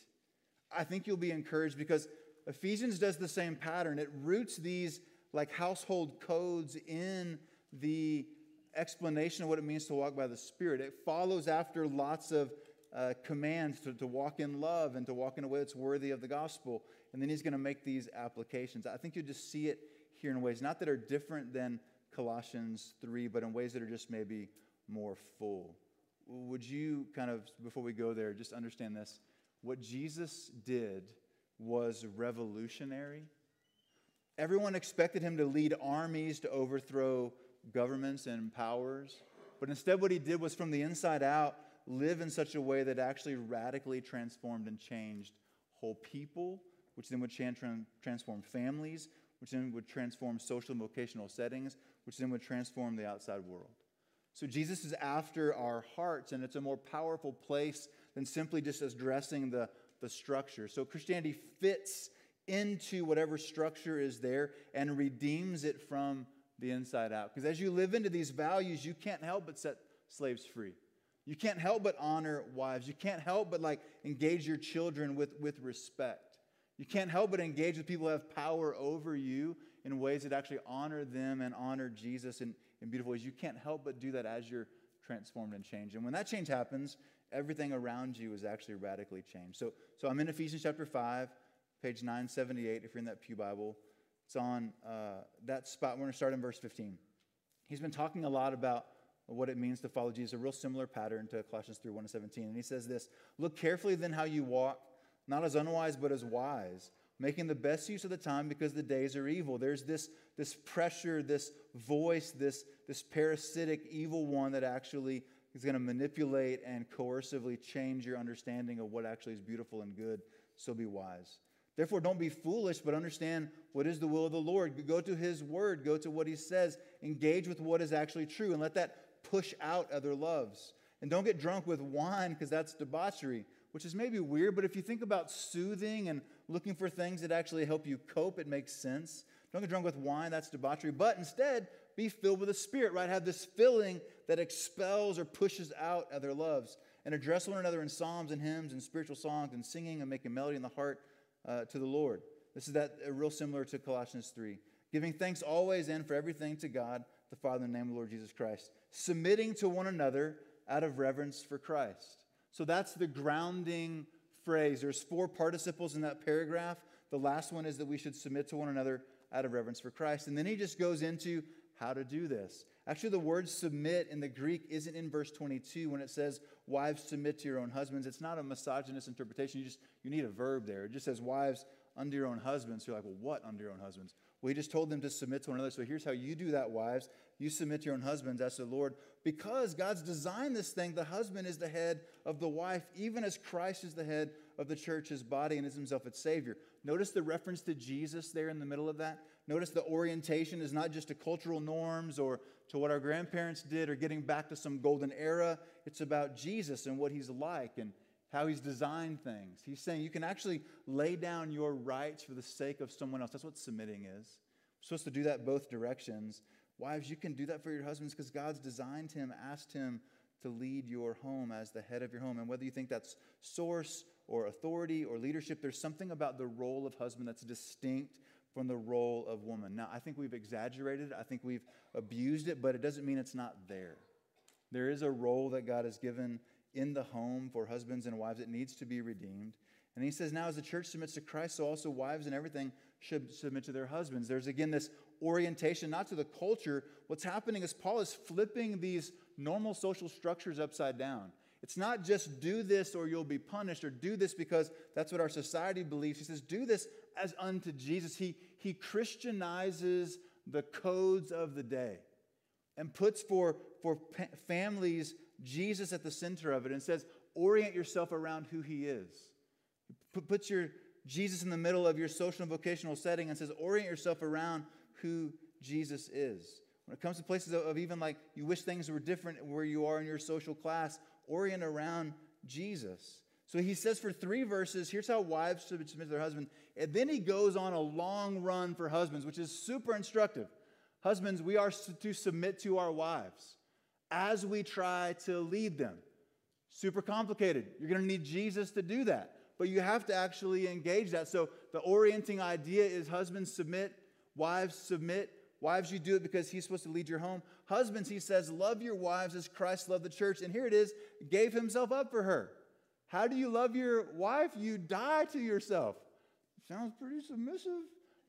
I think you'll be encouraged because Ephesians does the same pattern. It roots these like household codes in the explanation of what it means to walk by the Spirit. It follows after lots of uh, commands to, to walk in love and to walk in a way that's worthy of the gospel. And then he's going to make these applications. I think you just see it here in ways not that are different than Colossians 3, but in ways that are just maybe more full. Would you kind of, before we go there, just understand this? What Jesus did was revolutionary. Everyone expected him to lead armies to overthrow governments and powers. But instead, what he did was from the inside out, live in such a way that actually radically transformed and changed whole people, which then would transform families, which then would transform social and vocational settings, which then would transform the outside world. So Jesus is after our hearts, and it's a more powerful place than simply just addressing the, the structure. So Christianity fits into whatever structure is there and redeems it from the inside out. Because as you live into these values, you can't help but set slaves free. You can't help but honor wives. You can't help but like engage your children with, with respect. You can't help but engage with people who have power over you in ways that actually honor them and honor Jesus in, in beautiful ways. You can't help but do that as you're transformed and changed. And when that change happens, everything around you is actually radically changed. So, so I'm in Ephesians chapter 5, page 978, if you're in that Pew Bible. It's on uh, that spot. We're going to start in verse 15. He's been talking a lot about what it means to follow Jesus, a real similar pattern to Colossians 3 1 17. And he says this Look carefully then how you walk, not as unwise, but as wise, making the best use of the time because the days are evil. There's this, this pressure, this voice, this, this parasitic evil one that actually is going to manipulate and coercively change your understanding of what actually is beautiful and good. So be wise. Therefore, don't be foolish, but understand what is the will of the Lord. Go to His word, go to what He says, engage with what is actually true, and let that push out other loves. And don't get drunk with wine because that's debauchery, which is maybe weird, but if you think about soothing and looking for things that actually help you cope, it makes sense. Don't get drunk with wine, that's debauchery. But instead, be filled with the Spirit, right? Have this filling that expels or pushes out other loves. And address one another in psalms and hymns and spiritual songs and singing and making melody in the heart uh, to the Lord. This is that uh, real similar to Colossians 3. Giving thanks always and for everything to God, the Father, in the name of the Lord Jesus Christ. Submitting to one another out of reverence for Christ. So that's the grounding phrase. There's four participles in that paragraph. The last one is that we should submit to one another out of reverence for Christ. And then he just goes into how to do this. Actually, the word submit in the Greek isn't in verse 22 when it says, Wives, submit to your own husbands. It's not a misogynist interpretation. You just you need a verb there. It just says, Wives, under your own husbands. You're like, Well, what under your own husbands? Well, he just told them to submit to one another. So here's how you do that, wives. You submit to your own husbands as the Lord. Because God's designed this thing, the husband is the head of the wife, even as Christ is the head of the church, his body, and is himself its Savior. Notice the reference to Jesus there in the middle of that. Notice the orientation is not just to cultural norms or to what our grandparents did or getting back to some golden era. It's about Jesus and what he's like and how he's designed things. He's saying you can actually lay down your rights for the sake of someone else. That's what submitting is. We're supposed to do that both directions. Wives, you can do that for your husbands because God's designed him, asked him to lead your home as the head of your home. And whether you think that's source or authority or leadership, there's something about the role of husband that's distinct from the role of woman. Now, I think we've exaggerated I think we've abused it, but it doesn't mean it's not there. There is a role that God has given in the home for husbands and wives. It needs to be redeemed. And he says, now as the church submits to Christ, so also wives and everything should submit to their husbands. There's again this orientation, not to the culture. What's happening is Paul is flipping these normal social structures upside down. It's not just do this or you'll be punished, or do this because that's what our society believes. He says, do this as unto Jesus. He, he Christianizes the codes of the day and puts for, for families Jesus at the center of it and says, orient yourself around who he is. Put your Jesus in the middle of your social and vocational setting and says, orient yourself around who Jesus is. When it comes to places of even like you wish things were different where you are in your social class, orient around Jesus. So he says for three verses, here's how wives should submit to their husband. And then he goes on a long run for husbands, which is super instructive. Husbands, we are to submit to our wives as we try to lead them. Super complicated. You're going to need Jesus to do that but you have to actually engage that. So the orienting idea is husbands submit, wives submit. Wives, you do it because he's supposed to lead your home. Husbands, he says, love your wives as Christ loved the church. And here it is, gave himself up for her. How do you love your wife? You die to yourself. Sounds pretty submissive.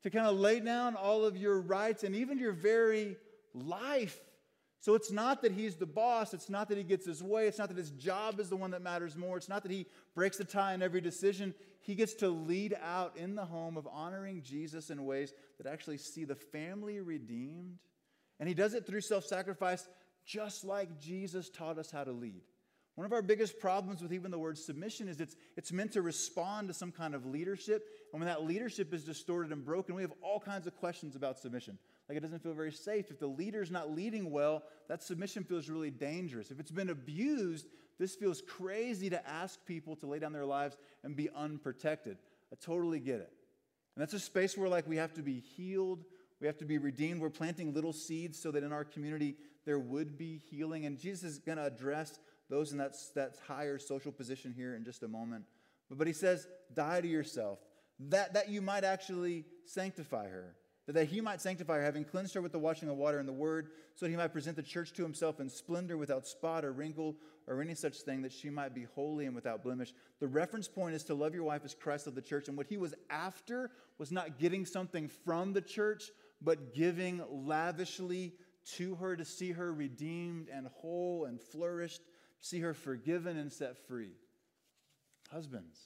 To kind of lay down all of your rights and even your very life so it's not that he's the boss. It's not that he gets his way. It's not that his job is the one that matters more. It's not that he breaks the tie in every decision. He gets to lead out in the home of honoring Jesus in ways that actually see the family redeemed. And he does it through self sacrifice, just like Jesus taught us how to lead. One of our biggest problems with even the word submission is it's, it's meant to respond to some kind of leadership. And when that leadership is distorted and broken, we have all kinds of questions about submission. Like it doesn't feel very safe. If the leader's not leading well, that submission feels really dangerous. If it's been abused, this feels crazy to ask people to lay down their lives and be unprotected. I totally get it. And that's a space where like we have to be healed, we have to be redeemed. We're planting little seeds so that in our community there would be healing. And Jesus is going to address those in that, that higher social position here in just a moment. But, but he says, die to yourself, that, that you might actually sanctify her that he might sanctify her, having cleansed her with the washing of water and the word, so that he might present the church to himself in splendor, without spot or wrinkle or any such thing, that she might be holy and without blemish. The reference point is to love your wife as Christ loved the church. And what he was after was not getting something from the church, but giving lavishly to her to see her redeemed and whole and flourished, see her forgiven and set free. Husbands,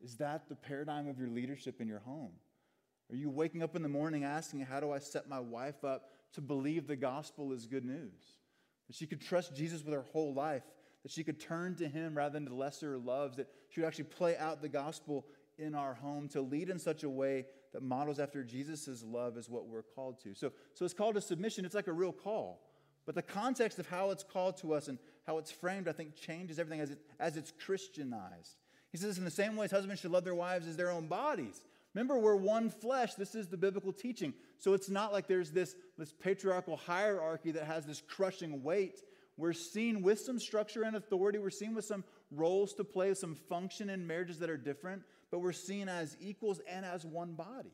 is that the paradigm of your leadership in your home? Are you waking up in the morning asking, How do I set my wife up to believe the gospel is good news? That she could trust Jesus with her whole life, that she could turn to him rather than to lesser loves, that she would actually play out the gospel in our home to lead in such a way that models after Jesus' love is what we're called to. So, so it's called a submission, it's like a real call. But the context of how it's called to us and how it's framed, I think, changes everything as, it, as it's Christianized. He says, in the same way as husbands should love their wives as their own bodies. Remember, we're one flesh. This is the biblical teaching. So it's not like there's this, this patriarchal hierarchy that has this crushing weight. We're seen with some structure and authority. We're seen with some roles to play, some function in marriages that are different, but we're seen as equals and as one body.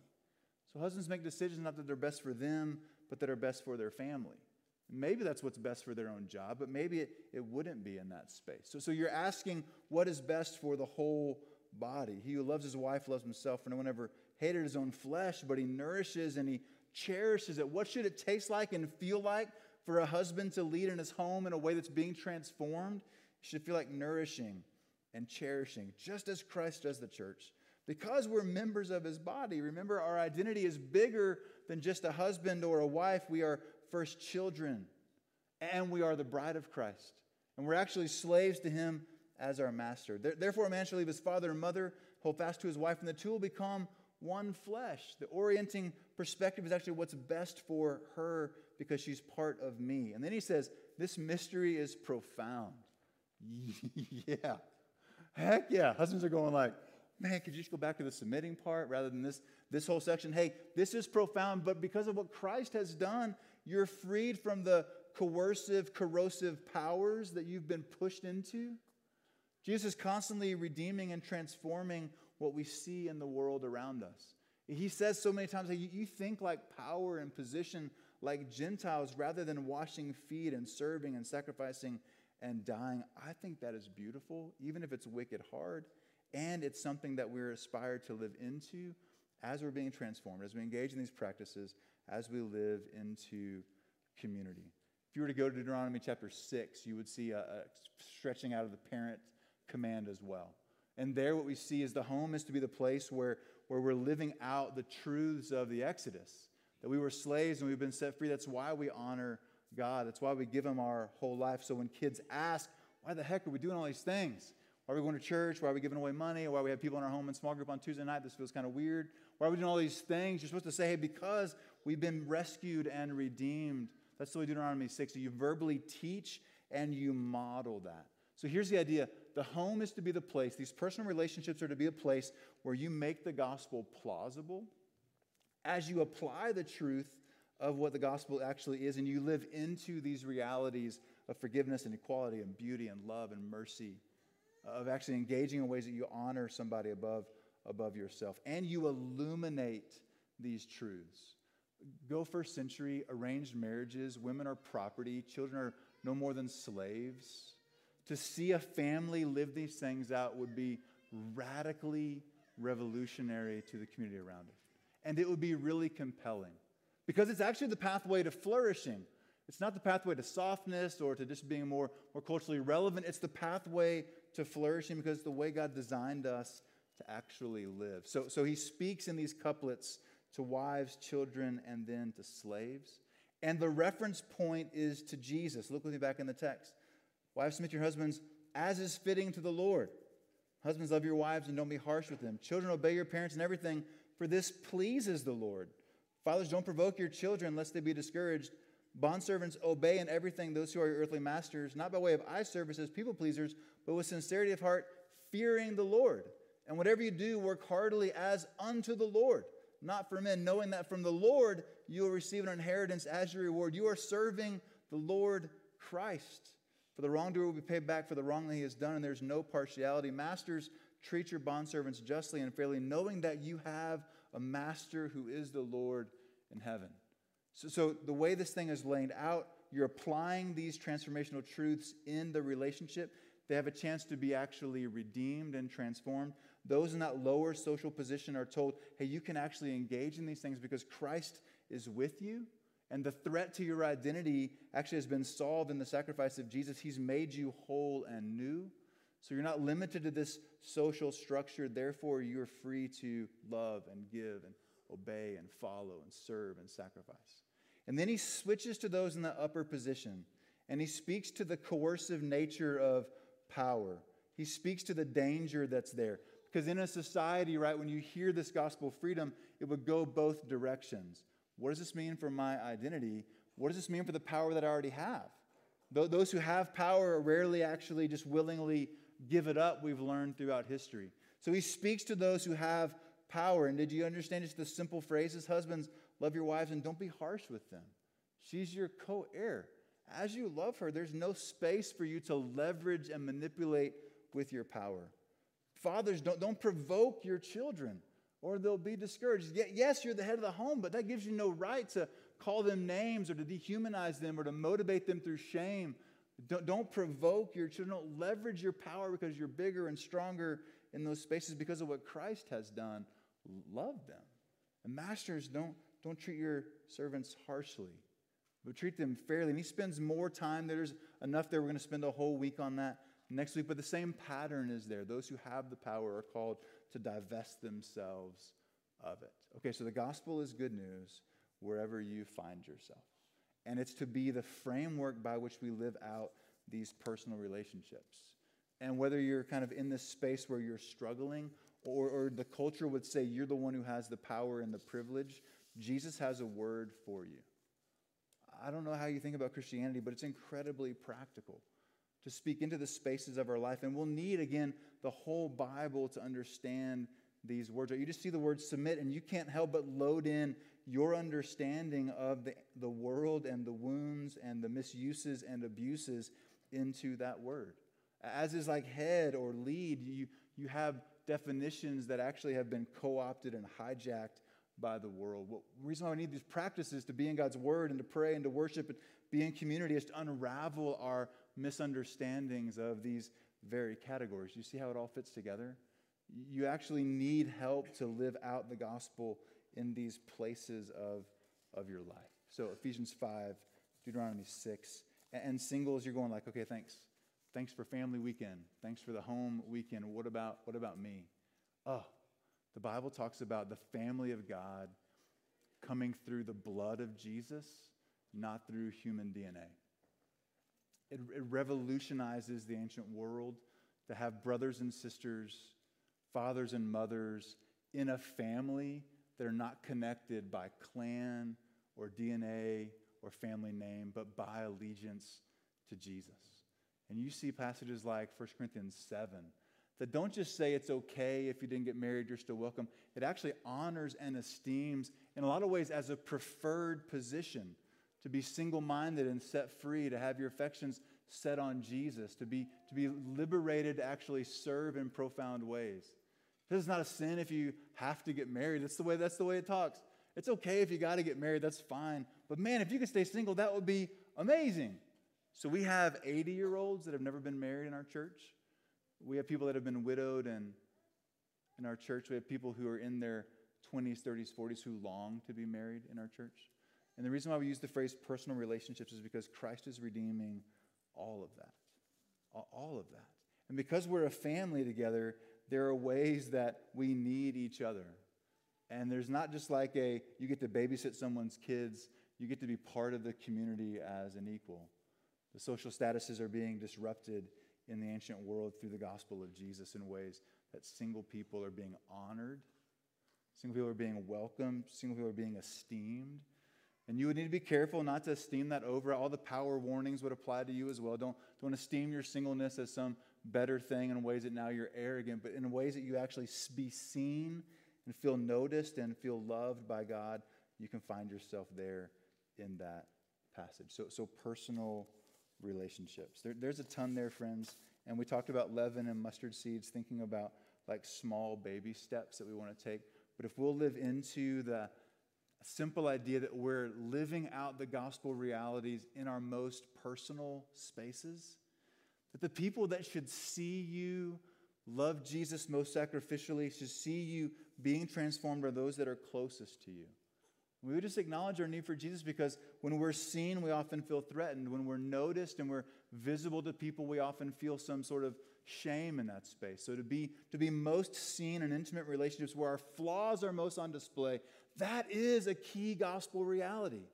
So husbands make decisions not that they're best for them, but that are best for their family. Maybe that's what's best for their own job, but maybe it, it wouldn't be in that space. So, so you're asking what is best for the whole body. He who loves his wife loves himself, for no one ever hated his own flesh, but he nourishes and he cherishes it. What should it taste like and feel like for a husband to lead in his home in a way that's being transformed? It should feel like nourishing and cherishing, just as Christ does the church. Because we're members of his body, remember our identity is bigger than just a husband or a wife. We are first children, and we are the bride of Christ. And we're actually slaves to him as our master. Therefore, a man shall leave his father and mother, hold fast to his wife, and the two will become one flesh. The orienting perspective is actually what's best for her because she's part of me. And then he says, This mystery is profound. yeah. Heck yeah. Husbands are going like, man, could you just go back to the submitting part rather than this, this whole section? Hey, this is profound, but because of what Christ has done, you're freed from the coercive, corrosive powers that you've been pushed into. Jesus is constantly redeeming and transforming what we see in the world around us. He says so many times that you, you think like power and position like Gentiles rather than washing feet and serving and sacrificing and dying. I think that is beautiful, even if it's wicked hard. And it's something that we're aspired to live into as we're being transformed, as we engage in these practices, as we live into community. If you were to go to Deuteronomy chapter 6, you would see a, a stretching out of the parent command as well. And there, what we see is the home is to be the place where, where we're living out the truths of the Exodus. That we were slaves and we've been set free. That's why we honor God. That's why we give Him our whole life. So when kids ask, why the heck are we doing all these things? Why are we going to church? Why are we giving away money? Why we have people in our home and small group on Tuesday night? This feels kind of weird. Why are we doing all these things? You're supposed to say, hey, because we've been rescued and redeemed. That's the way Deuteronomy 6. You verbally teach and you model that. So here's the idea the home is to be the place, these personal relationships are to be a place where you make the gospel plausible as you apply the truth of what the gospel actually is and you live into these realities of forgiveness and equality and beauty and love and mercy, of actually engaging in ways that you honor somebody above, above yourself. And you illuminate these truths. Go first century, arranged marriages, women are property, children are no more than slaves. To see a family live these things out would be radically revolutionary to the community around it. And it would be really compelling because it's actually the pathway to flourishing. It's not the pathway to softness or to just being more, more culturally relevant. It's the pathway to flourishing because the way God designed us to actually live. So, so he speaks in these couplets to wives, children, and then to slaves. And the reference point is to Jesus. Look with me back in the text. Wives, submit your husbands as is fitting to the Lord. Husbands, love your wives and don't be harsh with them. Children, obey your parents and everything, for this pleases the Lord. Fathers, don't provoke your children lest they be discouraged. Bondservants, obey in everything those who are your earthly masters, not by way of eye service as people pleasers, but with sincerity of heart, fearing the Lord. And whatever you do, work heartily as unto the Lord, not for men, knowing that from the Lord you will receive an inheritance as your reward. You are serving the Lord Christ. For the wrongdoer will be paid back for the wrong that he has done, and there's no partiality. Masters, treat your bondservants justly and fairly, knowing that you have a master who is the Lord in heaven. So, so the way this thing is laid out, you're applying these transformational truths in the relationship. They have a chance to be actually redeemed and transformed. Those in that lower social position are told, hey, you can actually engage in these things because Christ is with you and the threat to your identity actually has been solved in the sacrifice of Jesus. He's made you whole and new. So you're not limited to this social structure. Therefore, you're free to love and give and obey and follow and serve and sacrifice. And then he switches to those in the upper position and he speaks to the coercive nature of power. He speaks to the danger that's there. Because in a society, right, when you hear this gospel freedom, it would go both directions. What does this mean for my identity? What does this mean for the power that I already have? Those who have power rarely actually just willingly give it up, we've learned throughout history. So he speaks to those who have power. And did you understand just the simple phrases? Husbands, love your wives and don't be harsh with them. She's your co heir. As you love her, there's no space for you to leverage and manipulate with your power. Fathers, don't, don't provoke your children or they'll be discouraged. Yes, you're the head of the home, but that gives you no right to call them names or to dehumanize them or to motivate them through shame. Don't, don't provoke your children. Don't leverage your power because you're bigger and stronger in those spaces because of what Christ has done. Love them. And masters, don't, don't treat your servants harshly, but treat them fairly. And he spends more time. There's enough there. We're going to spend a whole week on that next week. But the same pattern is there. Those who have the power are called to divest themselves of it. Okay, so the gospel is good news wherever you find yourself. And it's to be the framework by which we live out these personal relationships. And whether you're kind of in this space where you're struggling, or, or the culture would say you're the one who has the power and the privilege, Jesus has a word for you. I don't know how you think about Christianity, but it's incredibly practical to speak into the spaces of our life. And we'll need, again, the whole Bible to understand these words. You just see the word submit, and you can't help but load in your understanding of the, the world and the wounds and the misuses and abuses into that word. As is like head or lead, you, you have definitions that actually have been co opted and hijacked by the world. The reason why we need these practices to be in God's word and to pray and to worship and be in community is to unravel our misunderstandings of these very categories. You see how it all fits together? You actually need help to live out the gospel in these places of, of your life. So Ephesians 5, Deuteronomy 6. And singles, you're going like, okay, thanks. Thanks for family weekend. Thanks for the home weekend. What about, what about me? Oh, the Bible talks about the family of God coming through the blood of Jesus, not through human DNA. It, it revolutionizes the ancient world to have brothers and sisters, fathers and mothers in a family that are not connected by clan or DNA or family name, but by allegiance to Jesus. And you see passages like 1 Corinthians 7 that don't just say it's okay if you didn't get married, you're still welcome. It actually honors and esteems, in a lot of ways, as a preferred position to be single minded and set free, to have your affections set on Jesus, to be, to be liberated to actually serve in profound ways. This is not a sin if you have to get married. That's the way, that's the way it talks. It's okay if you got to get married, that's fine. But man, if you could stay single, that would be amazing. So we have 80 year olds that have never been married in our church. We have people that have been widowed and in our church. We have people who are in their 20s, 30s, 40s who long to be married in our church. And the reason why we use the phrase personal relationships is because Christ is redeeming all of that. All of that. And because we're a family together, there are ways that we need each other. And there's not just like a, you get to babysit someone's kids, you get to be part of the community as an equal. The social statuses are being disrupted in the ancient world through the gospel of Jesus in ways that single people are being honored, single people are being welcomed, single people are being esteemed. And you would need to be careful not to esteem that over. All the power warnings would apply to you as well. Don't, don't esteem your singleness as some better thing in ways that now you're arrogant, but in ways that you actually be seen and feel noticed and feel loved by God. You can find yourself there in that passage. So, so personal relationships. There, there's a ton there, friends. And we talked about leaven and mustard seeds, thinking about like small baby steps that we want to take. But if we'll live into the simple idea that we're living out the gospel realities in our most personal spaces, that the people that should see you love Jesus most sacrificially should see you being transformed are those that are closest to you. We would just acknowledge our need for Jesus because when we're seen, we often feel threatened. When we're noticed and we're visible to people, we often feel some sort of shame in that space. So to be, to be most seen in intimate relationships where our flaws are most on display, that is a key gospel reality.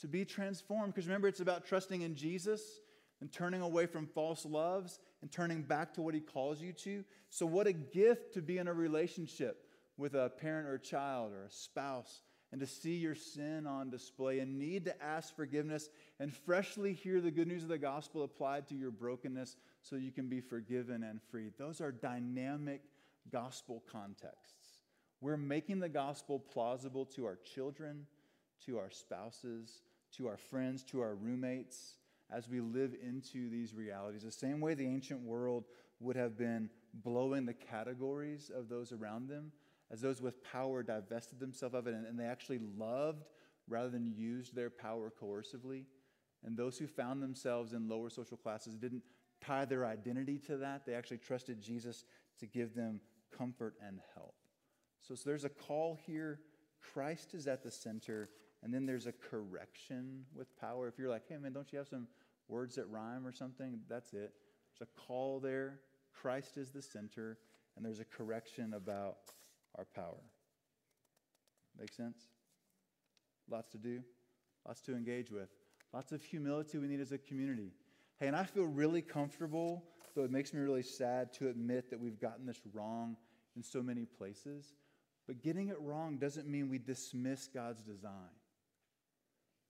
To be transformed, because remember, it's about trusting in Jesus and turning away from false loves and turning back to what he calls you to. So, what a gift to be in a relationship with a parent or a child or a spouse and to see your sin on display and need to ask forgiveness and freshly hear the good news of the gospel applied to your brokenness so you can be forgiven and freed. Those are dynamic gospel contexts. We're making the gospel plausible to our children, to our spouses, to our friends, to our roommates as we live into these realities. The same way the ancient world would have been blowing the categories of those around them as those with power divested themselves of it and, and they actually loved rather than used their power coercively. And those who found themselves in lower social classes didn't tie their identity to that. They actually trusted Jesus to give them comfort and help. So, so there's a call here. Christ is at the center. And then there's a correction with power. If you're like, hey, man, don't you have some words that rhyme or something? That's it. There's a call there. Christ is the center. And there's a correction about our power. Make sense? Lots to do, lots to engage with, lots of humility we need as a community. Hey, and I feel really comfortable, though it makes me really sad to admit that we've gotten this wrong in so many places. But getting it wrong doesn't mean we dismiss God's design.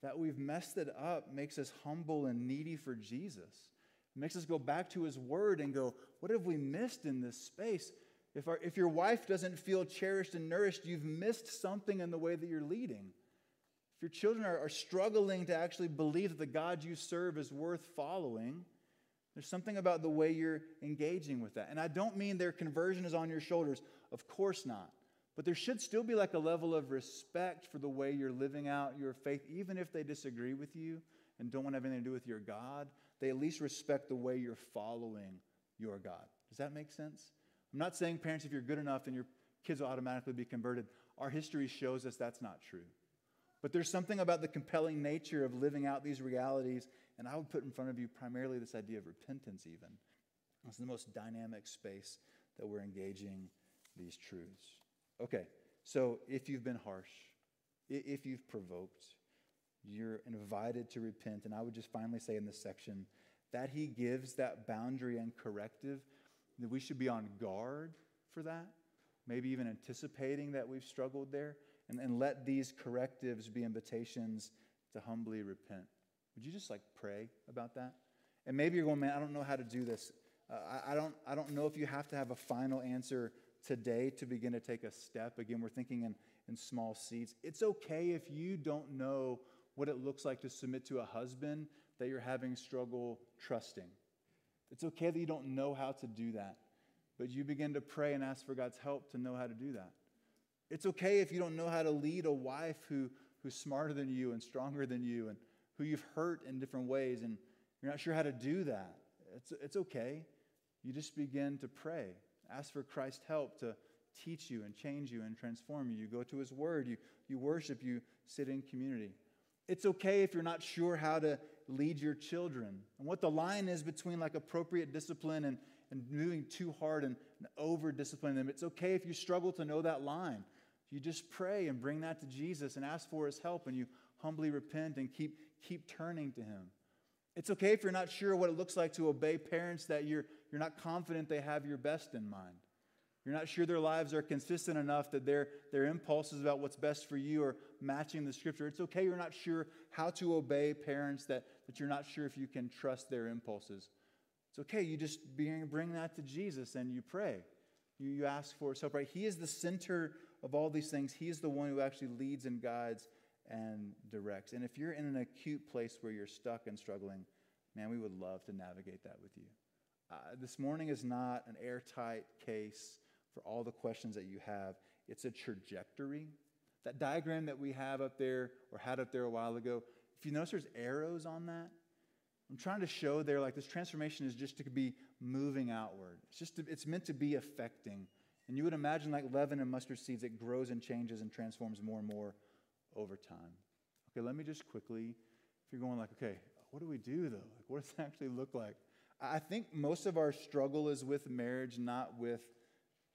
That we've messed it up makes us humble and needy for Jesus. It makes us go back to his word and go, what have we missed in this space? If, our, if your wife doesn't feel cherished and nourished, you've missed something in the way that you're leading. If your children are, are struggling to actually believe that the God you serve is worth following, there's something about the way you're engaging with that. And I don't mean their conversion is on your shoulders. Of course not. But there should still be like a level of respect for the way you're living out your faith, even if they disagree with you and don't want to have anything to do with your God. They at least respect the way you're following your God. Does that make sense? I'm not saying, parents, if you're good enough, then your kids will automatically be converted. Our history shows us that's not true. But there's something about the compelling nature of living out these realities, and I would put in front of you primarily this idea of repentance, even. It's the most dynamic space that we're engaging these truths. Okay, so if you've been harsh, if you've provoked, you're invited to repent. And I would just finally say in this section that he gives that boundary and corrective, that we should be on guard for that, maybe even anticipating that we've struggled there, and, and let these correctives be invitations to humbly repent. Would you just like pray about that? And maybe you're going, man, I don't know how to do this. Uh, I, I, don't, I don't know if you have to have a final answer today to begin to take a step. Again, we're thinking in, in small seeds. It's okay if you don't know what it looks like to submit to a husband that you're having struggle trusting. It's okay that you don't know how to do that, but you begin to pray and ask for God's help to know how to do that. It's okay if you don't know how to lead a wife who, who's smarter than you and stronger than you and who you've hurt in different ways and you're not sure how to do that. It's, it's okay. You just begin to pray. Ask for Christ's help to teach you and change you and transform you. You go to His Word, you, you worship, you sit in community. It's okay if you're not sure how to lead your children and what the line is between like appropriate discipline and, and moving too hard and, and over disciplining them. It's okay if you struggle to know that line. You just pray and bring that to Jesus and ask for his help and you humbly repent and keep, keep turning to him. It's okay if you're not sure what it looks like to obey parents that you're, you're not confident they have your best in mind. You're not sure their lives are consistent enough that their, their impulses about what's best for you are matching the scripture. It's okay you're not sure how to obey parents, that, that you're not sure if you can trust their impulses. It's okay. You just bring, bring that to Jesus and you pray. You, you ask for help, right? He is the center of all these things. He is the one who actually leads and guides and directs. And if you're in an acute place where you're stuck and struggling, man, we would love to navigate that with you. Uh, this morning is not an airtight case for all the questions that you have. It's a trajectory. That diagram that we have up there or had up there a while ago, if you notice there's arrows on that, I'm trying to show there like this transformation is just to be moving outward. It's just to, it's meant to be affecting. And you would imagine like leaven and mustard seeds, it grows and changes and transforms more and more over time. Okay, let me just quickly, if you're going like, okay, what do we do though? Like, what does it actually look like? I think most of our struggle is with marriage, not with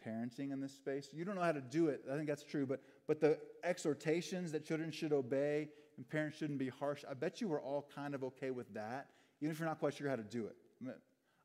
parenting in this space. You don't know how to do it. I think that's true. But, but the exhortations that children should obey and parents shouldn't be harsh, I bet you we're all kind of okay with that, even if you're not quite sure how to do it.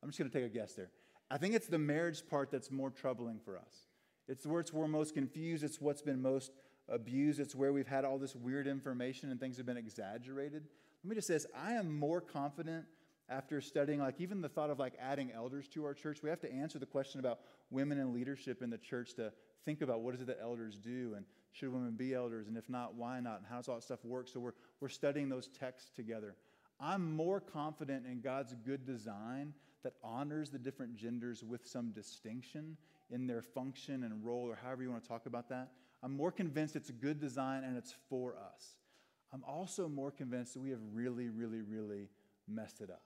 I'm just going to take a guess there. I think it's the marriage part that's more troubling for us. It's where it's we're most confused. It's what's been most abused. It's where we've had all this weird information and things have been exaggerated. Let me just say this I am more confident after studying like even the thought of like adding elders to our church we have to answer the question about women and leadership in the church to think about what is it that elders do and should women be elders and if not why not and how does all that stuff work? So we're, we're studying those texts together. I'm more confident in god's good design that honors the different genders with some distinction in their function and role or however you want to talk about that. I'm more convinced it's a good design and it's for us. I'm also more convinced that we have really really really messed it up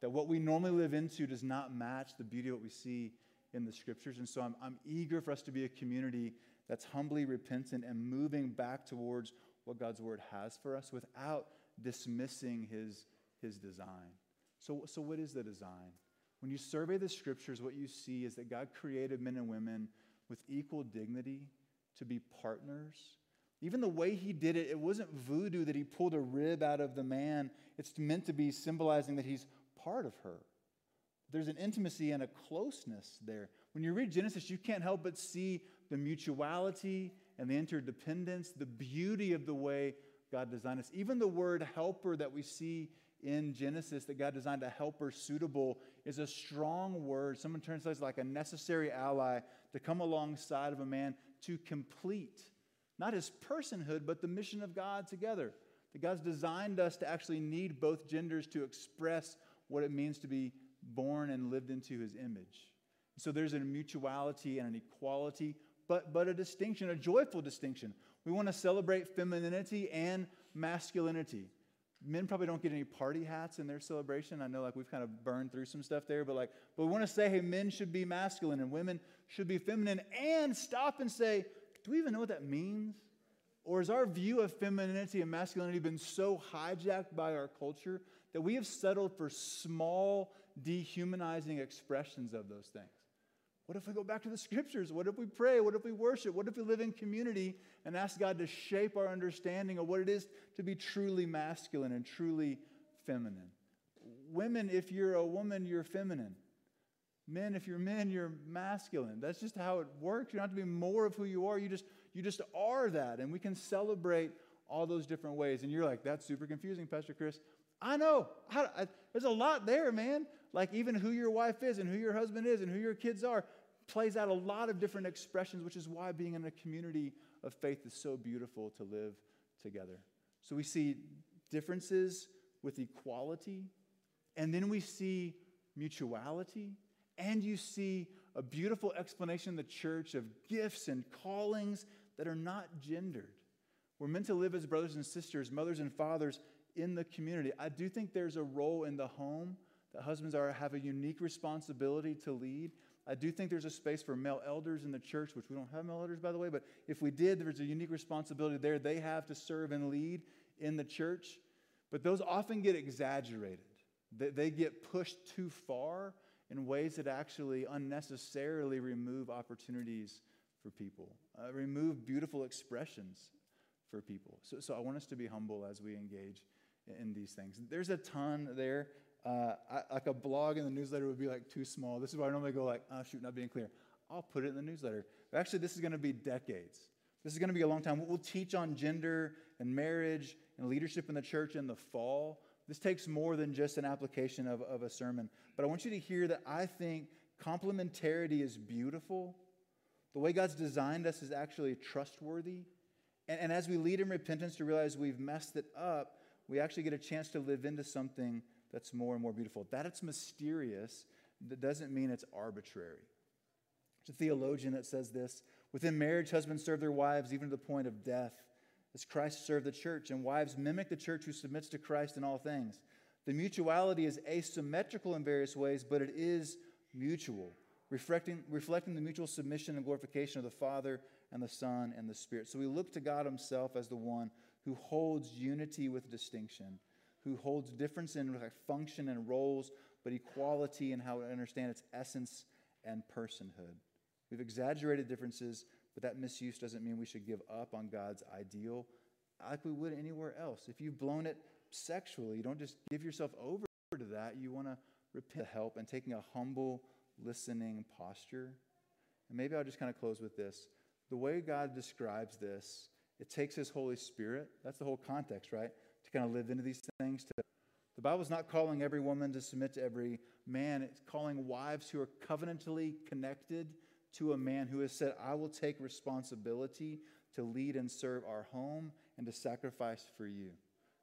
that what we normally live into does not match the beauty of what we see in the scriptures. And so I'm, I'm eager for us to be a community that's humbly repentant and moving back towards what God's word has for us without dismissing his, his design. So, so, what is the design? When you survey the scriptures, what you see is that God created men and women with equal dignity to be partners. Even the way he did it, it wasn't voodoo that he pulled a rib out of the man. It's meant to be symbolizing that he's part of her. There's an intimacy and a closeness there. When you read Genesis, you can't help but see the mutuality and the interdependence, the beauty of the way God designed us. Even the word helper that we see in Genesis, that God designed a helper suitable, is a strong word. Someone translates like a necessary ally to come alongside of a man to complete not his personhood, but the mission of God together. That God's designed us to actually need both genders to express what it means to be born and lived into his image. So there's a mutuality and an equality but, but a distinction, a joyful distinction. We want to celebrate femininity and masculinity. Men probably don't get any party hats in their celebration. I know like we've kind of burned through some stuff there, but like, but we want to say, hey, men should be masculine and women should be feminine, and stop and say, do we even know what that means? Or has our view of femininity and masculinity been so hijacked by our culture that we have settled for small, dehumanizing expressions of those things? What if we go back to the scriptures? What if we pray? What if we worship? What if we live in community and ask God to shape our understanding of what it is to be truly masculine and truly feminine? Women, if you're a woman, you're feminine. Men, if you're men, you're masculine. That's just how it works. You don't have to be more of who you are. You just, you just are that. And we can celebrate all those different ways. And you're like, that's super confusing, Pastor Chris. I know. I, I, there's a lot there, man. Like even who your wife is and who your husband is and who your kids are plays out a lot of different expressions, which is why being in a community of faith is so beautiful to live together. So we see differences with equality, and then we see mutuality, and you see a beautiful explanation in the church of gifts and callings that are not gendered. We're meant to live as brothers and sisters, mothers and fathers in the community. I do think there's a role in the home that husbands are have a unique responsibility to lead. I do think there's a space for male elders in the church, which we don't have male elders, by the way, but if we did, there's a unique responsibility there. They have to serve and lead in the church. But those often get exaggerated, they, they get pushed too far in ways that actually unnecessarily remove opportunities for people, uh, remove beautiful expressions for people. So, so I want us to be humble as we engage in these things. There's a ton there. Uh, I, like a blog in the newsletter would be like too small. This is why I normally go like, oh shoot, not being clear. I'll put it in the newsletter. But actually, this is going to be decades. This is going to be a long time. We'll teach on gender and marriage and leadership in the church in the fall. This takes more than just an application of, of a sermon. But I want you to hear that I think complementarity is beautiful. The way God's designed us is actually trustworthy. And, and as we lead in repentance to realize we've messed it up, we actually get a chance to live into something that's more and more beautiful. That it's mysterious, that doesn't mean it's arbitrary. There's a theologian that says this Within marriage, husbands serve their wives even to the point of death, as Christ served the church, and wives mimic the church who submits to Christ in all things. The mutuality is asymmetrical in various ways, but it is mutual, reflecting, reflecting the mutual submission and glorification of the Father and the Son and the Spirit. So we look to God Himself as the one who holds unity with distinction who holds difference in function and roles, but equality in how to understand its essence and personhood. We've exaggerated differences, but that misuse doesn't mean we should give up on God's ideal like we would anywhere else. If you've blown it sexually, you don't just give yourself over to that. You want to repent, help, and taking a humble, listening posture. And maybe I'll just kind of close with this. The way God describes this, it takes His Holy Spirit. That's the whole context, right? to kind of live into these things. To, the Bible's not calling every woman to submit to every man, it's calling wives who are covenantally connected to a man who has said, I will take responsibility to lead and serve our home and to sacrifice for you.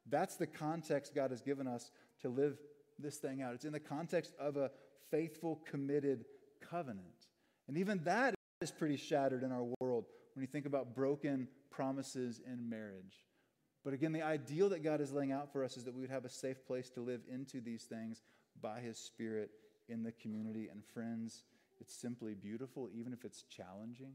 That's the context God has given us to live this thing out. It's in the context of a faithful, committed covenant. And even that is pretty shattered in our world when you think about broken promises in marriage. But again, the ideal that God is laying out for us is that we would have a safe place to live into these things by His Spirit in the community. And friends, it's simply beautiful, even if it's challenging.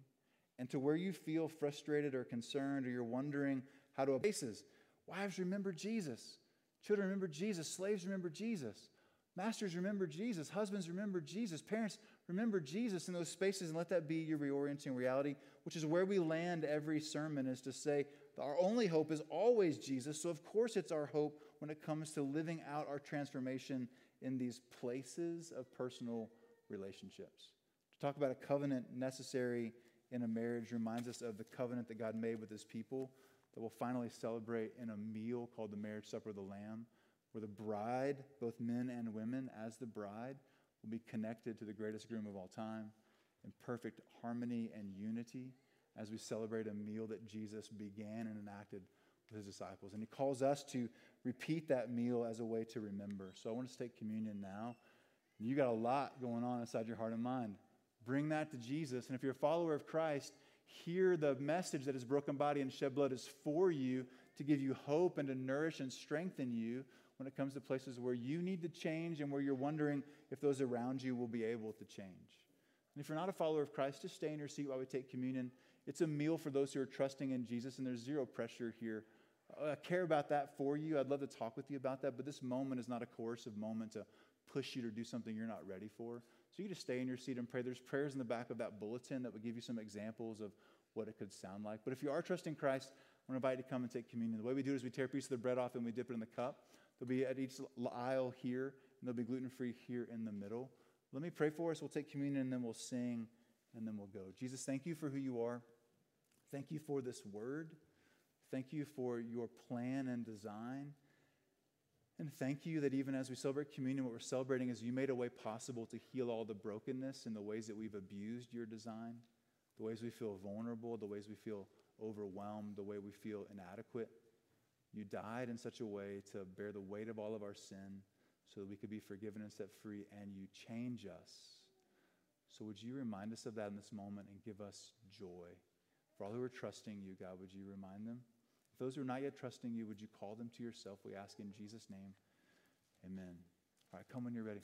And to where you feel frustrated or concerned or you're wondering how to bases, wives remember Jesus, children remember Jesus, slaves remember Jesus, masters remember Jesus, husbands remember Jesus, parents remember Jesus in those spaces and let that be your reorienting reality, which is where we land every sermon is to say, our only hope is always Jesus. So, of course, it's our hope when it comes to living out our transformation in these places of personal relationships. To talk about a covenant necessary in a marriage reminds us of the covenant that God made with his people that we'll finally celebrate in a meal called the marriage supper of the Lamb, where the bride, both men and women, as the bride, will be connected to the greatest groom of all time in perfect harmony and unity as we celebrate a meal that Jesus began and enacted with his disciples. And he calls us to repeat that meal as a way to remember. So I want us to take communion now. You got a lot going on inside your heart and mind. Bring that to Jesus. And if you're a follower of Christ, hear the message that his broken body and shed blood is for you to give you hope and to nourish and strengthen you when it comes to places where you need to change and where you're wondering if those around you will be able to change. And if you're not a follower of Christ, just stay in your seat while we take communion. It's a meal for those who are trusting in Jesus, and there's zero pressure here. Uh, I care about that for you. I'd love to talk with you about that, but this moment is not a coercive moment to push you to do something you're not ready for. So you just stay in your seat and pray. There's prayers in the back of that bulletin that would give you some examples of what it could sound like. But if you are trusting Christ, I want to invite you to come and take communion. The way we do it is we tear a piece of the bread off and we dip it in the cup. There'll be at each aisle here, and they'll be gluten free here in the middle. Let me pray for us. We'll take communion and then we'll sing and then we'll go. Jesus, thank you for who you are. Thank you for this word. Thank you for your plan and design. And thank you that even as we celebrate communion, what we're celebrating is you made a way possible to heal all the brokenness and the ways that we've abused your design, the ways we feel vulnerable, the ways we feel overwhelmed, the way we feel inadequate. You died in such a way to bear the weight of all of our sin so that we could be forgiven and set free, and you change us. So, would you remind us of that in this moment and give us joy? For all who are trusting you, God, would you remind them? If those who are not yet trusting you, would you call them to yourself? We ask in Jesus' name. Amen. All right, come when you're ready.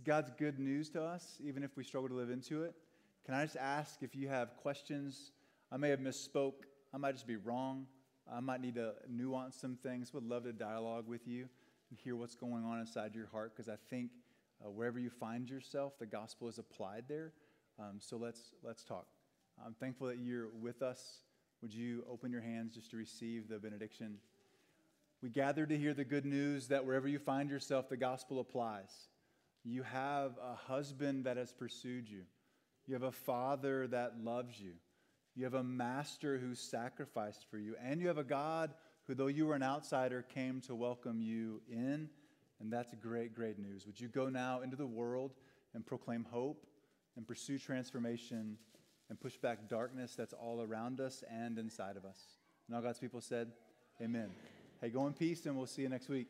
It's God's good news to us, even if we struggle to live into it. Can I just ask if you have questions? I may have misspoke. I might just be wrong. I might need to nuance some things. Would love to dialogue with you and hear what's going on inside your heart because I think uh, wherever you find yourself, the gospel is applied there. Um, so let's let's talk. I'm thankful that you're with us. Would you open your hands just to receive the benediction? We gather to hear the good news that wherever you find yourself, the gospel applies. You have a husband that has pursued you. You have a father that loves you. You have a master who sacrificed for you. And you have a God who, though you were an outsider, came to welcome you in. And that's great, great news. Would you go now into the world and proclaim hope and pursue transformation and push back darkness that's all around us and inside of us? And all God's people said, Amen. Hey, go in peace, and we'll see you next week.